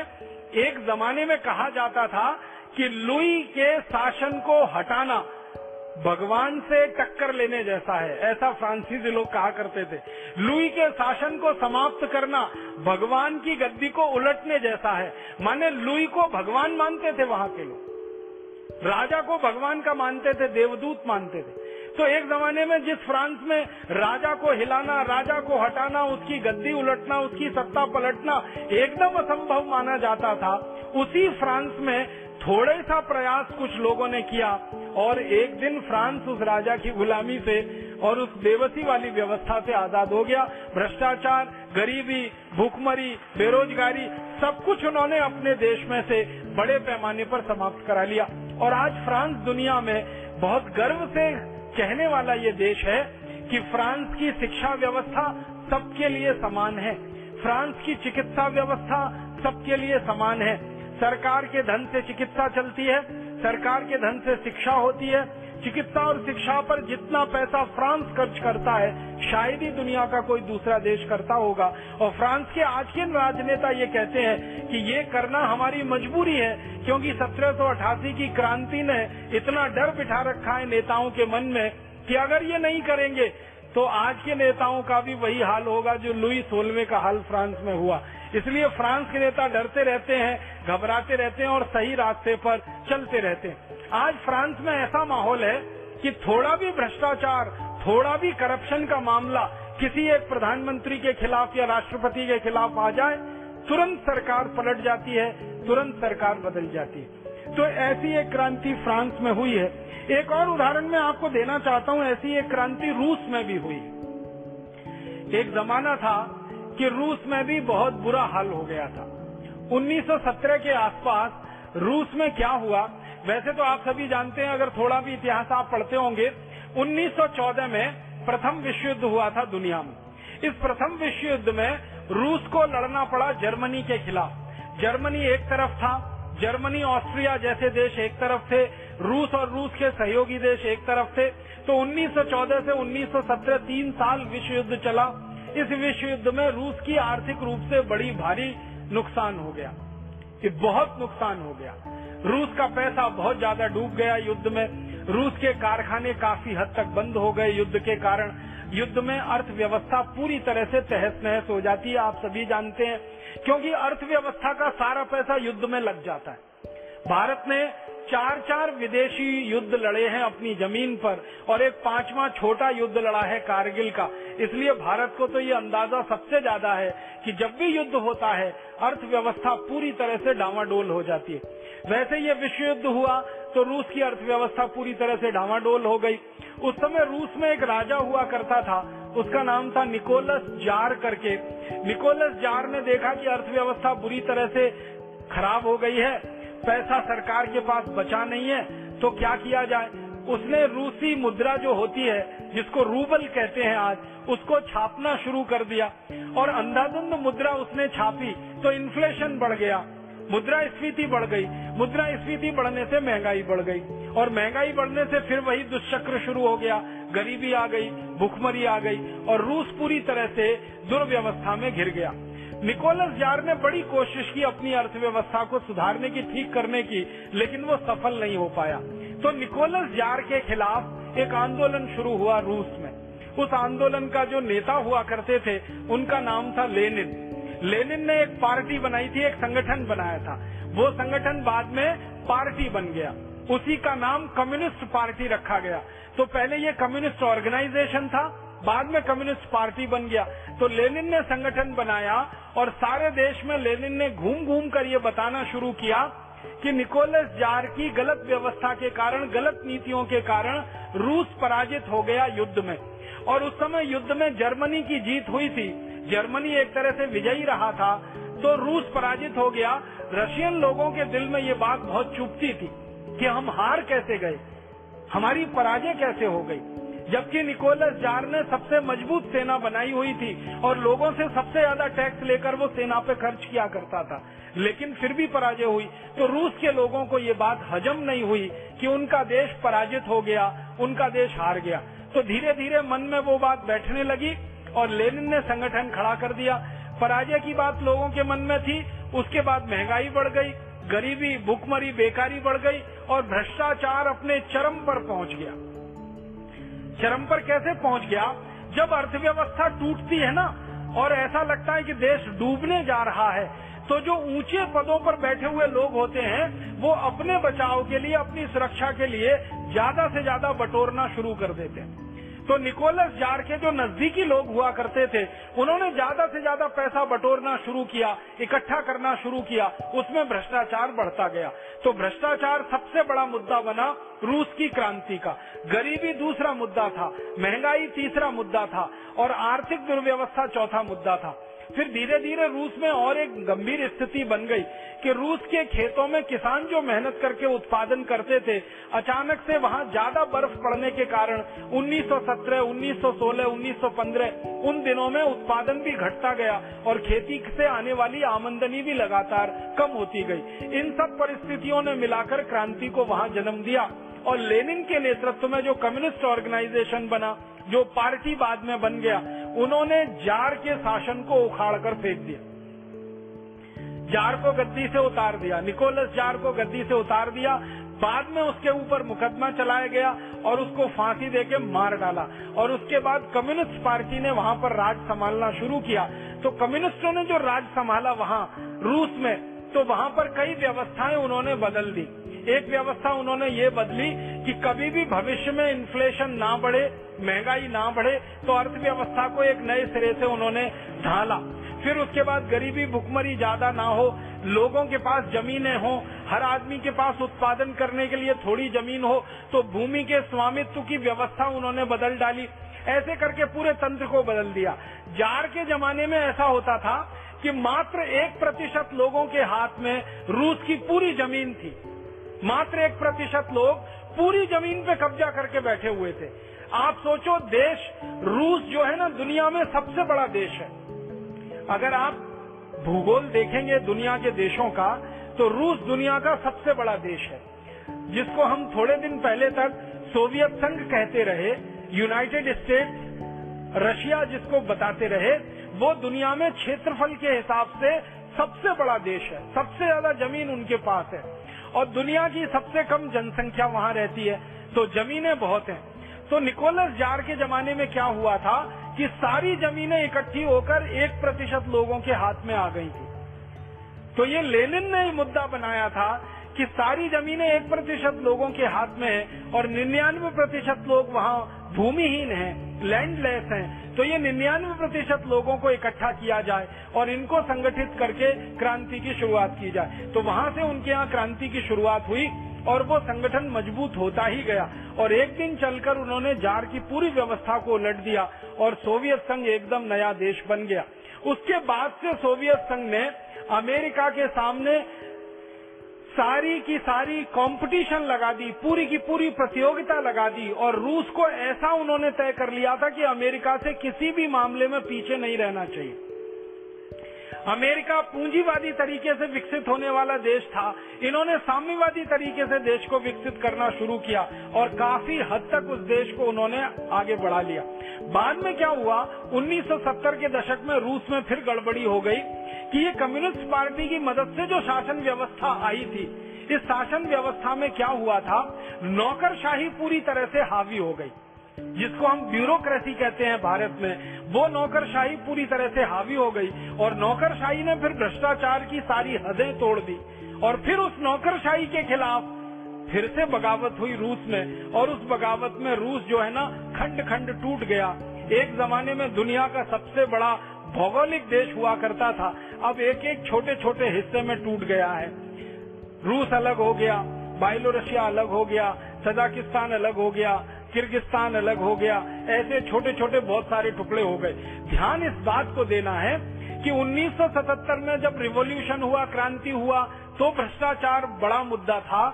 एक जमाने में कहा जाता था कि लुई के शासन को हटाना भगवान से टक्कर लेने जैसा है। ऐसा फ्रांसीसी लोग कहा करते थे। लुई के शासन को समाप्त करना भगवान की गद्दी को उलटने जैसा है। माने लुई को भगवान मानते थे वहाँ के लोग। राजा को भगवान का मानते थे, देवदूत मानते थे। तो एक जमाने में जिस फ्रांस में राजा को हिलाना, राजा को हटाना, उसकी गद्दी उलटना, उसकी सत्ता पलटना एकदम असंभव माना जाता था, उसी फ्रांस में थोड़े सा प्रयास कुछ लोगों ने किया और एक दिन फ्रांस उस राजा की गुलामी से और उस बेबसी वाली व्यवस्था से आज़ाद हो गया। भ्रष्टाचार, गरीबी, भूखमरी, बेरोजगारी, सब कुछ उन्होंने अपने देश में से बड़े पैमाने पर समाप्त करा लिया। और आज फ्रांस दुनिया में बहुत गर्व से कहने वाला ये देश है कि फ्रांस की शिक्षा व्यवस्था सबके लिए समान है। फ्रांस की चिकित्सा व्यवस्था सबके लिए समान है। सरकार के धन से चिकित्सा चलती है, सरकार के धन से शिक्षा होती है। चिकित्सा और शिक्षा पर जितना पैसा फ्रांस खर्च करता है, शायद ही दुनिया का कोई दूसरा देश करता होगा। और फ्रांस के आज के राजनेता ये कहते हैं कि ये करना हमारी मजबूरी है, क्योंकि सत्रह की क्रांति ने इतना डर बिठा रखा है नेताओं के मन में कि अगर ये नहीं करेंगे तो आज के नेताओं का भी वही हाल होगा जो लुई सोलवे का हाल फ्रांस में हुआ। इसलिए फ्रांस के नेता डरते रहते हैं, घबराते रहते हैं और सही रास्ते पर चलते रहते हैं। आज फ्रांस में ऐसा माहौल है कि थोड़ा भी भ्रष्टाचार, थोड़ा भी करप्शन का मामला किसी एक प्रधानमंत्री के खिलाफ या राष्ट्रपति के खिलाफ आ जाए, तुरंत सरकार पलट जाती है, तुरंत सरकार बदल जाती है। तो ऐसी एक क्रांति फ्रांस में हुई है। एक और उदाहरण मैं आपको देना चाहता हूँ, ऐसी एक क्रांति रूस में भी हुई। एक जमाना था कि रूस में भी बहुत बुरा हाल हो गया था। 1917 के आसपास रूस में क्या हुआ? वैसे तो आप सभी जानते हैं, अगर थोड़ा भी इतिहास आप पढ़ते होंगे 1914 में प्रथम विश्व युद्ध हुआ था दुनिया में। इस प्रथम विश्व युद्ध में रूस को लड़ना पड़ा जर्मनी के खिलाफ। जर्मनी एक तरफ़ था जर्मनी, ऑस्ट्रिया जैसे देश एक तरफ़ थे, रूस और रूस के सहयोगी देश एक तरफ़ थे। तो 1914 से 1917 तीन साल विश्व युद्ध चला। इस विश्व युद्ध में रूस की आर्थिक रूप से बड़ी भारी नुकसान हो गया। ये बहुत नुकसान हो गया। रूस का पैसा बहुत ज़्यादा डूब गया युद्ध में। रूस के कारखाने काफ़ी हद तक बंद हो गए युद्ध के कारण। युद्ध में अर्थव्यवस्था पूरी तरह से तहस नहस हो जाती है, आप सभी जानते हैं, क्योंकि अर्थव्यवस्था का सारा पैसा युद्ध में लग जाता है। भारत ने चार चार विदेशी युद्ध लड़े हैं अपनी ज़मीन पर और एक पांचवा छोटा युद्ध लड़ा है कारगिल का। इसलिए भारत को तो ये अंदाज़ा सबसे ज़्यादा है कि जब भी युद्ध होता है, अर्थव्यवस्था पूरी तरह से डामाडोल हो जाती है। वैसे ये विश्व युद्ध हुआ तो रूस की अर्थव्यवस्था पूरी तरह से डामाडोल हो गई। उस समय रूस में एक राजा हुआ करता था, उसका नाम था निकोलस जार करके। निकोलस जार ने देखा कि अर्थव्यवस्था बुरी तरह से खराब हो गई है। पैसा सरकार के पास बचा नहीं है तो क्या किया जाए? उसने रूसी मुद्रा जो होती है, जिसको रूबल कहते हैं आज, उसको छापना शुरू कर दिया और अंधाधुंध मुद्रा उसने छापी तो इन्फ्लेशन बढ़ गया। मुद्रा स्फीति बढ़ गई। मुद्रा स्फीति बढ़ने से महँगाई बढ़ गई। और महँगाई बढ़ने से फिर वही दुष्चक्र शुरू हो गया। गरीबी आ गई, भुखमरी आ गई और रूस पूरी तरह से दुर्व्यवस्था में घिर गया। निकोलस जार ने बड़ी कोशिश की अपनी अर्थव्यवस्था को सुधारने की, ठीक करने की, लेकिन वो सफल नहीं हो पाया। तो निकोलस जार के खिलाफ एक आंदोलन शुरू हुआ रूस में। उस आंदोलन का जो नेता हुआ करते थे, उनका नाम था लेनिन। लेनिन ने एक पार्टी बनाई थी, एक संगठन बनाया था। वो संगठन बाद में पार्टी बन गया। उसी का नाम कम्युनिस्ट पार्टी रखा गया। तो पहले ये कम्युनिस्ट ऑर्गेनाइजेशन था बाद में कम्युनिस्ट पार्टी बन गया। तो लेनिन ने संगठन बनाया और सारे देश में लेनिन ने घूम घूम कर ये बताना शुरू किया कि निकोलस जार की गलत व्यवस्था के कारण, गलत नीतियों के कारण रूस पराजित हो गया युद्ध में। और उस समय युद्ध में जर्मनी की जीत हुई थी। जर्मनी एक तरह से विजयी रहा था तो रूस पराजित हो गया। रशियन लोगों के दिल में ये बात बहुत चुपती थी कि हम हार कैसे गए? हमारी पराजय कैसे हो गई? जबकि निकोलस जार ने सबसे मज़बूत सेना बनाई हुई थी और लोगों से सबसे ज़्यादा टैक्स लेकर वो सेना पे खर्च किया करता था। लेकिन फिर भी पराजय हुई। तो रूस के लोगों को ये बात हजम नहीं हुई कि उनका देश पराजित हो गया, उनका देश हार गया। तो धीरे धीरे मन में वो बात बैठने लगी और लेनिन ने संगठन खड़ा कर दिया। पराजय की बात लोगों के मन में थी, उसके बाद महँगाई बढ़ गई, गरीबी, भुखमरी, बेकारी बढ़ गई और भ्रष्टाचार अपने चरम पर पहुँच गया। चरम पर कैसे पहुँच गया? जब अर्थव्यवस्था टूटती है ना, और ऐसा लगता है कि देश डूबने जा रहा है तो जो ऊँचे पदों पर बैठे हुए लोग होते हैं, वो अपने बचाव के लिए, अपनी सुरक्षा के लिए ज़्यादा से ज़्यादा बटोरना शुरू कर देते हैं। तो निकोलस जार के जो नजदीकी लोग हुआ करते थे, उन्होंने ज़्यादा से ज़्यादा पैसा बटोरना शुरू किया, इकट्ठा करना शुरू किया, उसमें भ्रष्टाचार बढ़ता गया। तो भ्रष्टाचार सबसे बड़ा मुद्दा बना रूस की क्रांति का। गरीबी दूसरा मुद्दा था, महँगाई तीसरा मुद्दा था, और आर्थिक दुर्व्यवस्था चौथा मुद्दा था। फिर धीरे धीरे रूस में और एक गंभीर स्थिति बन गई कि रूस के खेतों में किसान जो मेहनत करके उत्पादन करते थे अचानक से वहाँ ज़्यादा बर्फ़ पड़ने के कारण 1917, 1916, 1915 उन दिनों में उत्पादन भी घटता गया और खेती से आने वाली आमदनी भी लगातार कम होती गई। इन सब परिस्थितियों ने मिलाकर क्रांति को वहाँ जन्म दिया। और लेनिन के नेतृत्व में जो कम्युनिस्ट ऑर्गेनाइजेशन बना, जो पार्टी बाद में बन गया, उन्होंने जार के शासन को उखाड़ कर फेंक दिया। जार को गद्दी से उतार दिया, निकोलस जार को गद्दी से उतार दिया, बाद में उसके ऊपर मुकदमा चलाया गया और उसको फांसी देके मार डाला। और उसके बाद कम्युनिस्ट पार्टी ने वहाँ पर राज संभालना शुरू किया। तो कम्युनिस्टों ने जो राज संभाला वहाँ, रूस में तो वहाँ पर कई व्यवस्थाएँ उन्होंने बदल दी। एक व्यवस्था उन्होंने ये बदली कि कभी भी भविष्य में इन्फ्लेशन ना बढ़े, महँगाई ना बढ़े तो अर्थव्यवस्था को एक नए सिरे से उन्होंने ढाला। फिर उसके बाद गरीबी भुखमरी ज़्यादा ना हो, लोगों के पास जमीनें हो, हर आदमी के पास उत्पादन करने के लिए थोड़ी ज़मीन हो तो भूमि के स्वामित्व की व्यवस्था उन्होंने बदल डाली। ऐसे करके पूरे तंत्र को बदल दिया। जार के जमाने में ऐसा होता था कि मात्र एक प्रतिशत लोगों के हाथ में रूस की पूरी ज़मीन थी। मात्र एक प्रतिशत लोग पूरी ज़मीन पे कब्जा करके बैठे हुए थे। आप सोचो, देश रूस जो है ना, दुनिया में सबसे बड़ा देश है। अगर आप भूगोल देखेंगे दुनिया के देशों का तो रूस दुनिया का सबसे बड़ा देश है। जिसको हम थोड़े दिन पहले तक सोवियत संघ कहते रहे, यूनाइटेड स्टेट रशिया जिसको बताते रहे, वो दुनिया में क्षेत्रफल के हिसाब से सबसे बड़ा देश है। सबसे ज़्यादा ज़मीन उनके पास है। और दुनिया की सबसे कम जनसंख्या वहाँ रहती है तो जमीनें बहुत हैं। तो निकोलस जार के जमाने में क्या हुआ था कि सारी जमीनें इकट्ठी होकर एक प्रतिशत लोगों के हाथ में आ गई थी। तो ये लेनिन ने मुद्दा बनाया था कि सारी जमीनें एक प्रतिशत लोगों के हाथ में है और निन्यानवे प्रतिशत लोग वहाँ भूमिहीन हैं, लैंडलेस हैं, तो ये निन्यानवे प्रतिशत लोगों को इकट्ठा किया जाए और इनको संगठित करके क्रांति की शुरुआत की जाए। तो वहाँ से उनके यहाँ क्रांति की शुरुआत हुई और वो संगठन मज़बूत होता ही गया। और एक दिन चलकर उन्होंने जार की पूरी व्यवस्था को उलट दिया और सोवियत संघ एकदम नया देश बन गया। उसके बाद से सोवियत संघ ने अमेरिका के सामने सारी की सारी कंपटीशन लगा दी, पूरी की पूरी प्रतियोगिता लगा दी और रूस को ऐसा उन्होंने तय कर लिया था कि अमेरिका से किसी भी मामले में पीछे नहीं रहना चाहिए। अमेरिका पूंजीवादी तरीके से विकसित होने वाला देश था। इन्होंने साम्यवादी तरीके से देश को विकसित करना शुरू किया और काफ़ी हद तक उस देश को उन्होंने आगे बढ़ा लिया। बाद में क्या हुआ? 1970 के दशक में रूस में फिर गड़बड़ी हो गई। कि ये कम्युनिस्ट पार्टी की मदद से जो शासन व्यवस्था आई थी, इस शासन व्यवस्था में क्या हुआ था? नौकरशाही पूरी तरह से हावी हो गई। जिसको हम ब्यूरोक्रेसी कहते हैं भारत में, वो नौकरशाही पूरी तरह से हावी हो गई और नौकरशाही ने फिर भ्रष्टाचार की सारी हदें तोड़ दी और फिर उस नौकरशाही के खिलाफ फिर से बगावत हुई रूस में और उस बगावत में रूस जो है ना खंड खंड टूट गया। एक जमाने में दुनिया का सबसे बड़ा भौगोलिक देश हुआ करता था, अब एक एक छोटे छोटे हिस्से में टूट गया है। रूस अलग हो गया बाइलोरशिया अलग हो गया तजाकिस्तान अलग हो गया, किर्गिस्तान अलग हो गया, ऐसे छोटे छोटे बहुत सारे टुकड़े हो गए। ध्यान इस बात को देना है कि 1977 में जब रिवॉल्यूशन हुआ, क्रांति हुआ तो भ्रष्टाचार बड़ा मुद्दा था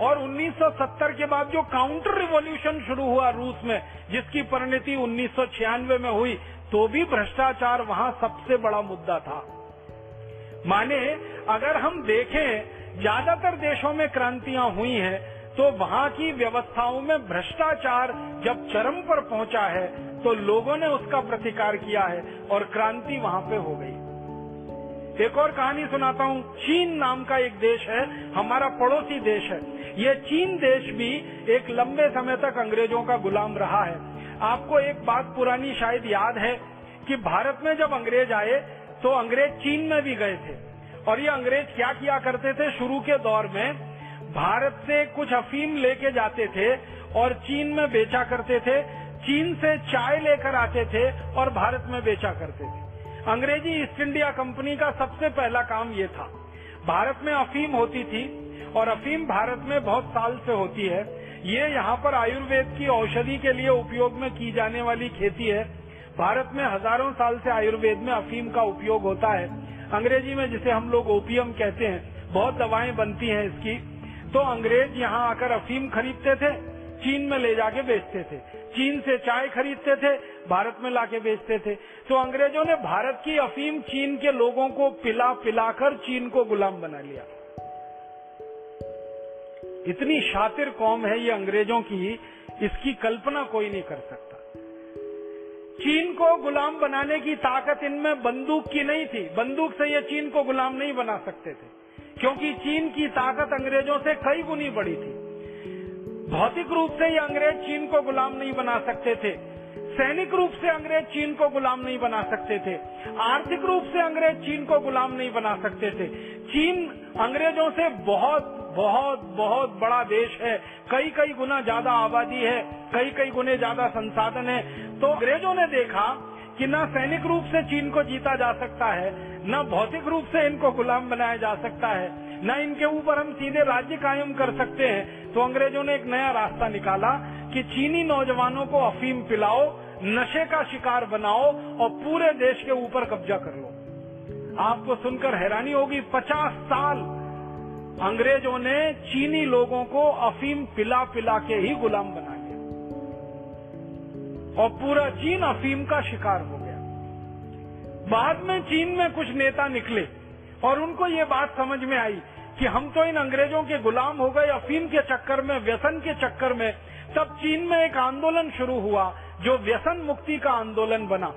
और 1970 के बाद जो काउंटर रिवॉल्यूशन शुरू हुआ रूस में, जिसकी परिणति उन्नीस सौ छियानवे में हुई तो भी भ्रष्टाचार वहाँ सबसे बड़ा मुद्दा था। माने, अगर हम देखें, ज़्यादातर देशों में क्रांतियाँ हुई हैं तो वहाँ की व्यवस्थाओं में भ्रष्टाचार जब चरम पर पहुँचा है तो लोगों ने उसका प्रतिकार किया है और क्रांति वहाँ पे हो गई। एक और कहानी सुनाता हूँ। चीन नाम का एक देश है, हमारा पड़ोसी देश है। ये चीन देश भी एक लंबे समय तक अंग्रेज़ों का गुलाम रहा है। आपको एक बात पुरानी शायद याद है कि भारत में जब अंग्रेज़ आए तो अंग्रेज़ चीन में भी गए थे। और ये अंग्रेज़ क्या किया करते थे? शुरू के दौर में भारत से कुछ अफीम लेके जाते थे और चीन में बेचा करते थे। चीन से चाय लेकर आते थे और भारत में बेचा करते थे। अंग्रेज़ी ईस्ट इंडिया कंपनी का सबसे पहला काम ये था। भारत में अफीम होती थी और अफीम भारत में बहुत साल से होती है। ये यहाँ पर आयुर्वेद की औषधि के लिए उपयोग में की जाने वाली खेती है। भारत में हज़ारों साल से आयुर्वेद में अफीम का उपयोग होता है। अंग्रेज़ी में जिसे हम लोग ओपियम कहते हैं, बहुत दवाएँ बनती हैं इसकी। तो अंग्रेज़ यहाँ आकर अफीम खरीदते थे, चीन में ले जाके बेचते थे। चीन से चाय खरीदते थे, भारत में लाके बेचते थे। तो अंग्रेज़ों ने भारत की अफीम चीन के लोगों को पिला पिलाकर चीन को गुलाम बना लिया। इतनी शातिर कौम है ये अंग्रेज़ों की, इसकी कल्पना कोई नहीं कर सकता। चीन को गुलाम बनाने की ताकत इनमें बंदूक की नहीं थी। बंदूक से ये चीन को गुलाम नहीं बना सकते थे। क्योंकि चीन की ताकत अंग्रेज़ों से कई गुनी बड़ी थी। भौतिक रूप से ये अंग्रेज़ चीन को गुलाम नहीं बना सकते थे। सैनिक रूप से अंग्रेज़ चीन को गुलाम नहीं बना सकते थे। आर्थिक रूप से अंग्रेज़ चीन को गुलाम नहीं बना सकते थे। चीन अंग्रेज़ों से बहुत बहुत बहुत बड़ा देश है। कई कई गुना ज़्यादा आबादी है कई कई गुने ज़्यादा संसाधन है। तो अंग्रेज़ों ने देखा कि न सैनिक रूप से चीन को जीता जा सकता है, न भौतिक रूप से इनको गुलाम बनाया जा सकता है, न इनके ऊपर हम सीधे राज्य कायम कर सकते हैं। तो अंग्रेज़ों ने एक नया रास्ता निकाला कि चीनी नौजवानों को अफीम पिलाओ, नशे का शिकार बनाओ और पूरे देश के ऊपर कब्जा कर लो। आपको सुनकर हैरानी होगी, पचास साल अंग्रेज़ों ने चीनी लोगों को अफीम पिला पिला के ही गुलाम बना और पूरा चीन अफीम का शिकार हो गया। बाद में चीन में कुछ नेता निकले और उनको ये बात समझ में आई कि हम तो इन अंग्रेज़ों के गुलाम हो गए, अफीम के चक्कर में, व्यसन के चक्कर में, तब चीन में एक आंदोलन शुरू हुआ जो व्यसन मुक्ति का आंदोलन बना,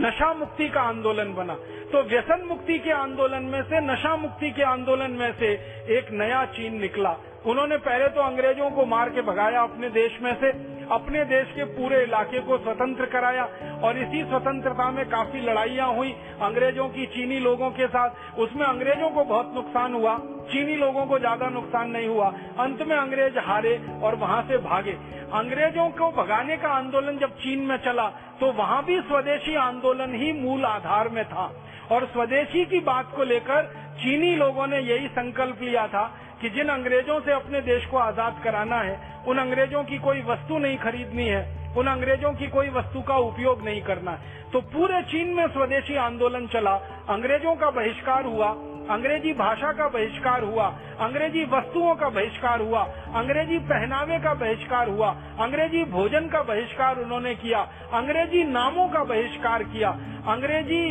नशा मुक्ति का आंदोलन बना। तो व्यसन मुक्ति के आंदोलन में से, नशा मुक्ति के आंदोलन में से एक नया चीन निकला। उन्होंने पहले तो अंग्रेज़ों को मार के भगाया अपने देश में से, अपने देश के पूरे इलाके को स्वतंत्र कराया और इसी स्वतंत्रता में काफ़ी लड़ाइयाँ हुई अंग्रेज़ों की, चीनी लोगों के साथ। उसमें अंग्रेज़ों को बहुत नुकसान हुआ, चीनी लोगों को ज़्यादा नुकसान नहीं हुआ। अंत में अंग्रेज़ हारे और वहाँ से भागे। अंग्रेज़ों को भगाने का आंदोलन जब चीन में चला तो वहाँ भी स्वदेशी आंदोलन ही मूल आधार में था। और स्वदेशी की बात को लेकर चीनी लोगों ने यही संकल्प लिया था कि जिन अंग्रेज़ों से अपने देश को आज़ाद कराना है, उन अंग्रेज़ों की कोई वस्तु नहीं खरीदनी है, उन अंग्रेज़ों की कोई वस्तु का उपयोग नहीं करना है। तो पूरे चीन में स्वदेशी आंदोलन चला, अंग्रेज़ों का बहिष्कार हुआ, अंग्रेज़ी भाषा का बहिष्कार हुआ, अंग्रेज़ी वस्तुओं का बहिष्कार हुआ, अंग्रेज़ी पहनावे का बहिष्कार हुआ, अंग्रेज़ी भोजन का बहिष्कार उन्होंने किया, अंग्रेज़ी नामों का बहिष्कार किया, अंग्रेज़ी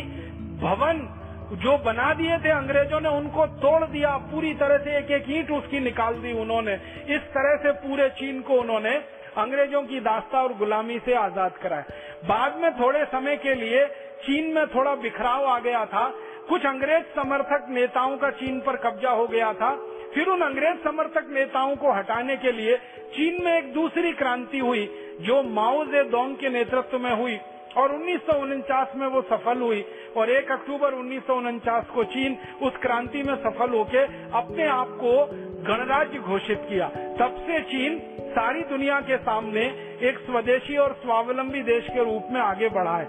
भवन जो बना दिए थे अंग्रेज़ों ने, उनको तोड़ दिया, पूरी तरह से एक एक ईंट उसकी निकाल दी उन्होंने। इस तरह से पूरे चीन को उन्होंने अंग्रेज़ों की दास्ता और गुलामी से आज़ाद कराया। बाद में थोड़े समय के लिए चीन में थोड़ा बिखराव आ गया था। कुछ अंग्रेज़ समर्थक नेताओं का चीन पर कब्जा हो गया था। फिर उन अंग्रेज़ समर्थक नेताओं को हटाने के लिए चीन में एक दूसरी क्रांति हुई, जो माओ जे दोंग के नेतृत्व में हुई। और उन्नीस सौ उनचास में वो सफल हुई और 1 अक्टूबर उन्नीस सौ उनचास को चीन उस क्रांति में सफल होके अपने आप को गणराज्य घोषित किया। तब से चीन सारी दुनिया के सामने एक स्वदेशी और स्वावलंबी देश के रूप में आगे बढ़ा है।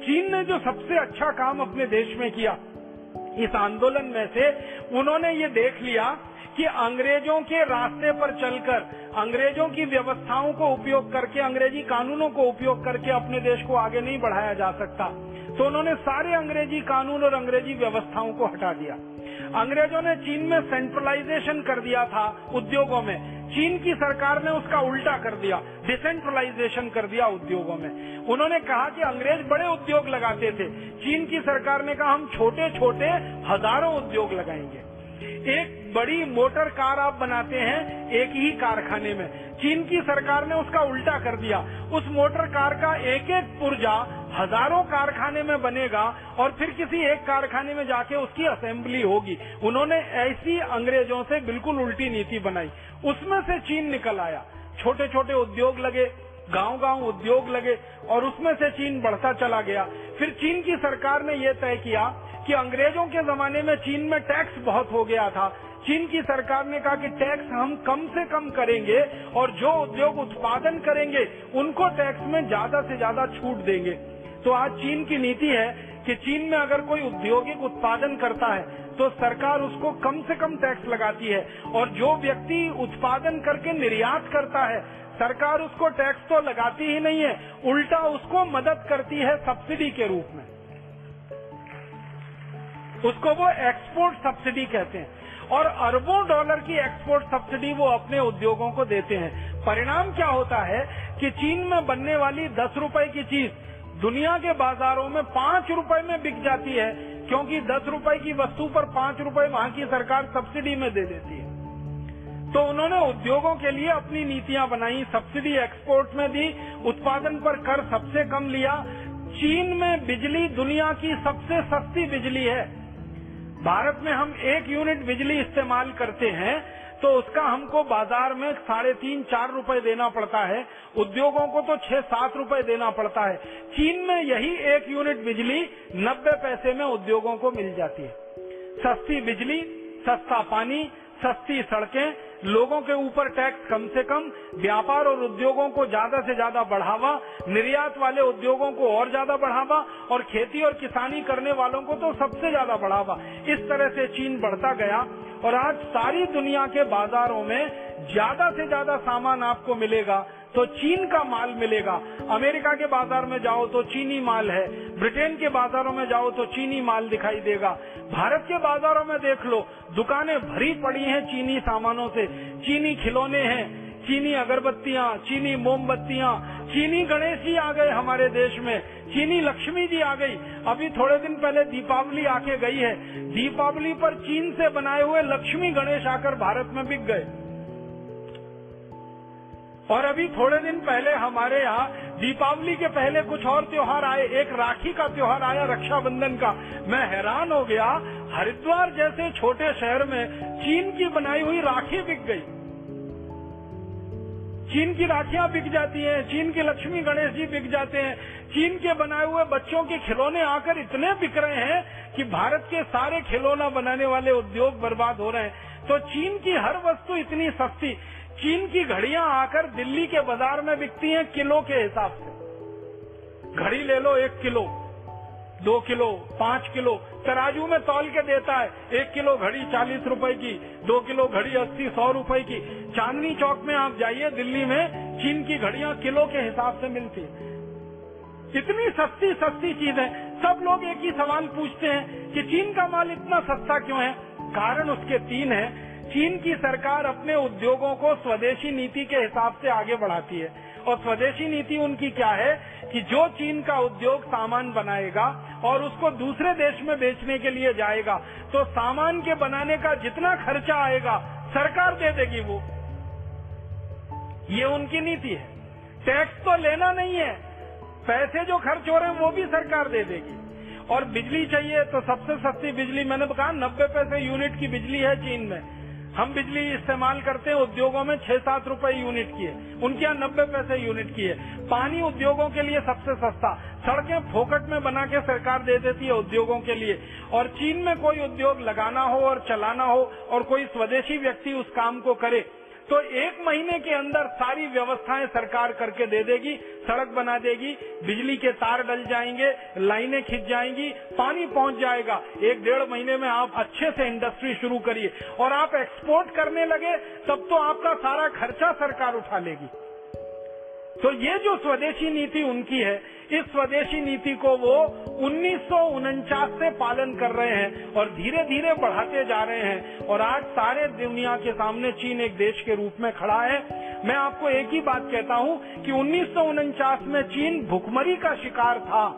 चीन ने जो सबसे अच्छा काम अपने देश में किया, इस आंदोलन में से उन्होंने ये देख लिया कि अंग्रेज़ों के रास्ते पर चलकर, अंग्रेज़ों की व्यवस्थाओं को उपयोग करके, अंग्रेज़ी कानूनों को उपयोग करके अपने देश को आगे नहीं बढ़ाया जा सकता। तो उन्होंने सारे अंग्रेज़ी कानून और अंग्रेज़ी व्यवस्थाओं को हटा दिया। अंग्रेज़ों ने चीन में सेंट्रलाइजेशन कर दिया था उद्योगों में। चीन की सरकार ने उसका उल्टा कर दिया डिसेंट्रलाइजेशन कर दिया उद्योगों में। उन्होंने कहा कि अंग्रेज़ बड़े उद्योग लगाते थे। चीन की सरकार ने कहा, हम छोटे छोटे हज़ारों उद्योग लगाएँगे। एक बड़ी मोटर कार आप बनाते हैं एक ही कारखाने में। चीन की सरकार ने उसका उल्टा कर दिया। उस मोटर कार का एक एक पुर्जा हज़ारों कारखाने में बनेगा और फिर किसी एक कारखाने में जाके उसकी असेंबली होगी। उन्होंने ऐसी अंग्रेज़ों से बिल्कुल उल्टी नीति बनाई। उसमें से चीन निकल आया। छोटे छोटे उद्योग लगे गाँव गाँव उद्योग लगे और उसमें से चीन बढ़ता चला गया। फिर चीन की सरकार ने यह तय किया कि अंग्रेज़ों के जमाने में चीन में टैक्स बहुत हो गया था। चीन की सरकार ने कहा कि टैक्स हम कम से कम करेंगे और जो उद्योग उत्पादन करेंगे, उनको टैक्स में ज़्यादा से ज़्यादा छूट देंगे। तो आज चीन की नीति है कि चीन में अगर कोई औद्योगिक उत्पादन करता है तो सरकार उसको कम से कम टैक्स लगाती है। और जो व्यक्ति उत्पादन करके निर्यात करता है, सरकार उसको टैक्स तो लगाती ही नहीं है, उल्टा उसको मदद करती है सब्सिडी के रूप में। उसको वो एक्सपोर्ट सब्सिडी कहते हैं। और अरबों डॉलर की एक्सपोर्ट सब्सिडी वो अपने उद्योगों को देते हैं। परिणाम क्या होता है कि चीन में बनने वाली दस रुपए की चीज़ दुनिया के बाजारों में पाँच रुपए में बिक जाती है, क्योंकि दस रुपए की वस्तु पर पाँच रुपए वहाँ की सरकार सब्सिडी में दे देती है। तो उन्होंने उद्योगों के लिए अपनी नीतियाँ बनाई सब्सिडी एक्सपोर्ट में दी, उत्पादन पर कर सबसे कम लिया। चीन में बिजली दुनिया की सबसे सस्ती बिजली है। भारत में हम एक यूनिट बिजली इस्तेमाल करते हैं तो उसका हमको बाज़ार में साढ़े तीन, चार रूपए देना पड़ता है। उद्योगों को तो छह, सात रूपए देना पड़ता है। चीन में यही एक यूनिट बिजली नब्बे पैसे में उद्योगों को मिल जाती है। सस्ती बिजली, सस्ता पानी, सस्ती सड़कें लोगों के ऊपर टैक्स कम से कम, व्यापार और उद्योगों को ज़्यादा से ज़्यादा बढ़ावा, निर्यात वाले उद्योगों को और ज़्यादा बढ़ावा और खेती और किसानी करने वालों को तो सबसे ज़्यादा बढ़ावा। इस तरह से चीन बढ़ता गया। और आज सारी दुनिया के बाजारों में ज़्यादा से ज़्यादा सामान आपको मिलेगा तो चीन का माल मिलेगा। अमेरिका के बाज़ार में जाओ तो चीनी माल है, ब्रिटेन के बाजारों में जाओ तो चीनी माल दिखाई देगा। भारत के बाजारों में देख लो, दुकानें भरी पड़ी हैं चीनी सामानों से, चीनी खिलौने हैं। चीनी अगरबत्तियाँ, चीनी मोमबत्तियाँ, चीनी गणेश जी आ गए हमारे देश में, चीनी लक्ष्मी जी आ गई। अभी थोड़े दिन पहले दीपावली आके गई है। दीपावली पर चीन से बनाए हुए लक्ष्मी गणेश आकर भारत में बिक गए। और अभी थोड़े दिन पहले हमारे यहाँ दीपावली के पहले कुछ और त्योहार आए। एक राखी का त्योहार आया रक्षाबंधन का। मैं हैरान हो गया। हरिद्वार जैसे छोटे शहर में चीन की बनाई हुई राखी बिक गई। चीन की राखियाँ बिक जाती हैं, चीन के लक्ष्मी गणेश जी बिक जाते हैं। चीन के बनाए हुए बच्चों के खिलौने आकर इतने बिक रहे हैं कि भारत के सारे खिलौना बनाने वाले उद्योग बर्बाद हो रहे हैं। तो चीन की हर वस्तु इतनी सस्ती, चीन की घड़ियाँ आकर दिल्ली के बाज़ार में बिकती हैं किलो के हिसाब से। घड़ी ले लो एक किलो। दो किलो, पाँच किलो, तराजू में तौल के देता है। एक किलो घड़ी चालीस रुपए की, दो किलो घड़ी अस्सी, सौ रुपए की। चांदनी चौक में आप जाइए, दिल्ली में चीन की घड़ियाँ किलो के हिसाब से मिलती है। इतनी सस्ती सस्ती चीज़ है। सब लोग एक ही सवाल पूछते हैं कि चीन का माल इतना सस्ता क्यों है? कारण उसके तीन है। चीन की सरकार अपने उद्योगों को स्वदेशी नीति के हिसाब से आगे बढ़ाती है। और स्वदेशी नीति उनकी क्या है कि जो चीन का उद्योग सामान बनाएगा और उसको दूसरे देश में बेचने के लिए जाएगा तो सामान के बनाने का जितना खर्चा आएगा, सरकार दे देगी वो। ये उनकी नीति है। टैक्स तो लेना नहीं है। पैसे जो खर्च हो रहे हैं, वो भी सरकार दे देगी। और बिजली चाहिए तो सबसे सस्ती बिजली, मैंने कहा नब्बे पैसे यूनिट की बिजली है चीन में। हम बिजली इस्तेमाल करते हैं, उद्योगों में छह सात रुपए यूनिट की है उनके यहाँ नब्बे पैसे यूनिट की है पानी उद्योगों के लिए सबसे सस्ता। सड़कें फोकट में बना के सरकार दे देती है उद्योगों के लिए। और चीन में कोई उद्योग लगाना हो और चलाना हो और कोई स्वदेशी व्यक्ति उस काम को करे तो एक महीने के अंदर सारी व्यवस्थाएँ सरकार करके दे देगी, सड़क बना देगी, बिजली के तार डल जाएँगे, लाइनें खिंच जाएँगी, पानी पहुँच जाएगा। एक डेढ़ महीने में आप अच्छे से इंडस्ट्री शुरू करिए और आप एक्सपोर्ट करने लगे, तब तो आपका सारा खर्चा सरकार उठा लेगी। तो ये जो स्वदेशी नीति उनकी है इस स्वदेशी नीति को वो उन्नीस सौ उनचास से पालन कर रहे हैं और धीरे धीरे बढ़ाते जा रहे हैं। और आज सारे दुनिया के सामने चीन एक देश के रूप में खड़ा है। मैं आपको एक ही बात कहता हूँ कि उन्नीस सौ उनचास में चीन भुखमरी का शिकार था।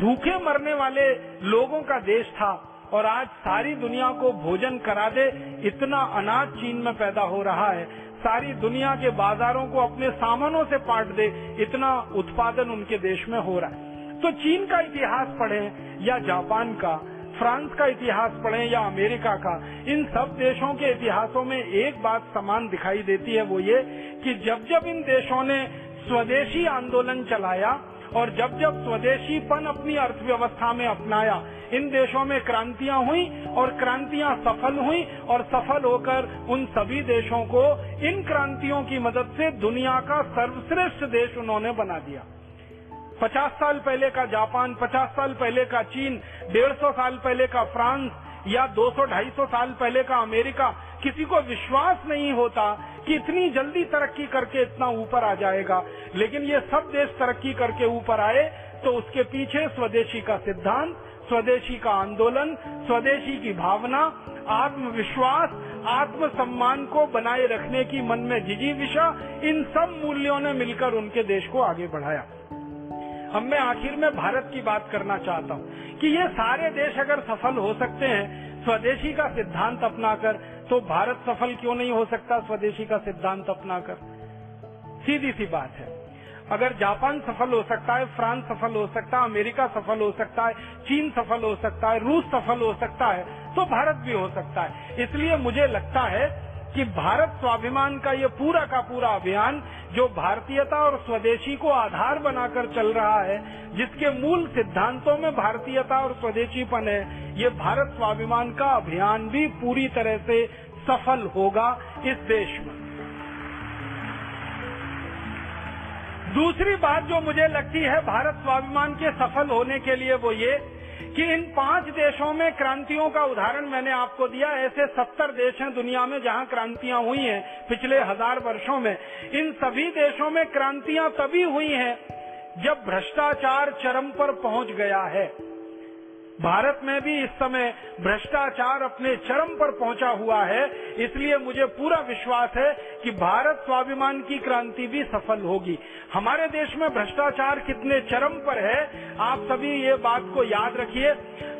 भूखे मरने वाले लोगों का देश था। और आज सारी दुनिया को भोजन करा दे, इतना अनाज चीन में पैदा हो रहा है। सारी दुनिया के बाजारों को अपने सामानों से पाट दे, इतना उत्पादन उनके देश में हो रहा है। तो चीन का इतिहास पढ़े, या जापान का, फ्रांस का इतिहास पढ़े, या अमेरिका का, इन सब देशों के इतिहासों में एक बात समान दिखाई देती है, वो ये कि जब जब इन देशों ने स्वदेशी आंदोलन चलाया और जब जब स्वदेशीपन अपनी अर्थव्यवस्था में अपनाया, इन देशों में क्रांतियाँ हुई और क्रांतियाँ सफल हुई और सफल होकर उन सभी देशों को इन क्रांतियों की मदद से दुनिया का सर्वश्रेष्ठ देश उन्होंने बना दिया। पचास साल पहले का जापान, पचास साल पहले का चीन, डेढ़ सौ साल पहले का फ्रांस या 200-250 साल पहले का अमेरिका, किसी को विश्वास नहीं होता कि इतनी जल्दी तरक्की करके इतना ऊपर आ जाएगा। लेकिन ये सब देश तरक्की करके ऊपर आए तो उसके पीछे स्वदेशी का सिद्धांत, स्वदेशी का आंदोलन, स्वदेशी की भावना, आत्मविश्वास आत्म सम्मान को बनाए रखने की मन में जिजीविशा इन सब मूल्यों ने मिलकर उनके देश को आगे बढ़ाया। अब मैं आखिर में भारत की बात करना चाहता हूँ कि ये सारे देश अगर सफल हो सकते हैं, स्वदेशी का सिद्धांत अपनाकर तो भारत सफल क्यों नहीं हो सकता स्वदेशी का सिद्धांत अपनाकर? सीधी सी बात है। अगर जापान सफल हो सकता है, फ्रांस सफल हो सकता है, अमेरिका सफल हो सकता है, चीन सफल हो सकता है, रूस सफल हो सकता है तो भारत भी हो सकता है। इसलिए मुझे लगता है कि भारत स्वाभिमान का ये पूरा का पूरा अभियान जो भारतीयता और स्वदेशी को आधार बनाकर चल रहा है, जिसके मूल सिद्धांतों में भारतीयता और स्वदेशीपन है, ये भारत स्वाभिमान का अभियान भी पूरी तरह से सफल होगा इस देश में। दूसरी बात जो मुझे लगती है, भारत स्वाभिमान के सफल होने के लिए वो ये कि इन पाँच देशों में क्रांतियों का उदाहरण मैंने आपको दिया, ऐसे सत्तर देश हैं दुनिया में जहाँ क्रांतियाँ हुई हैं पिछले हज़ार वर्षों में। इन सभी देशों में क्रांतियाँ तभी हुई हैं जब भ्रष्टाचार चरम पर पहुँच गया है। भारत में भी इस समय भ्रष्टाचार अपने चरम पर पहुँचा हुआ है। इसलिए मुझे पूरा विश्वास है कि भारत स्वाभिमान की क्रांति भी सफल होगी। हमारे देश में भ्रष्टाचार कितने चरम पर है, आप सभी ये बात को याद रखिए।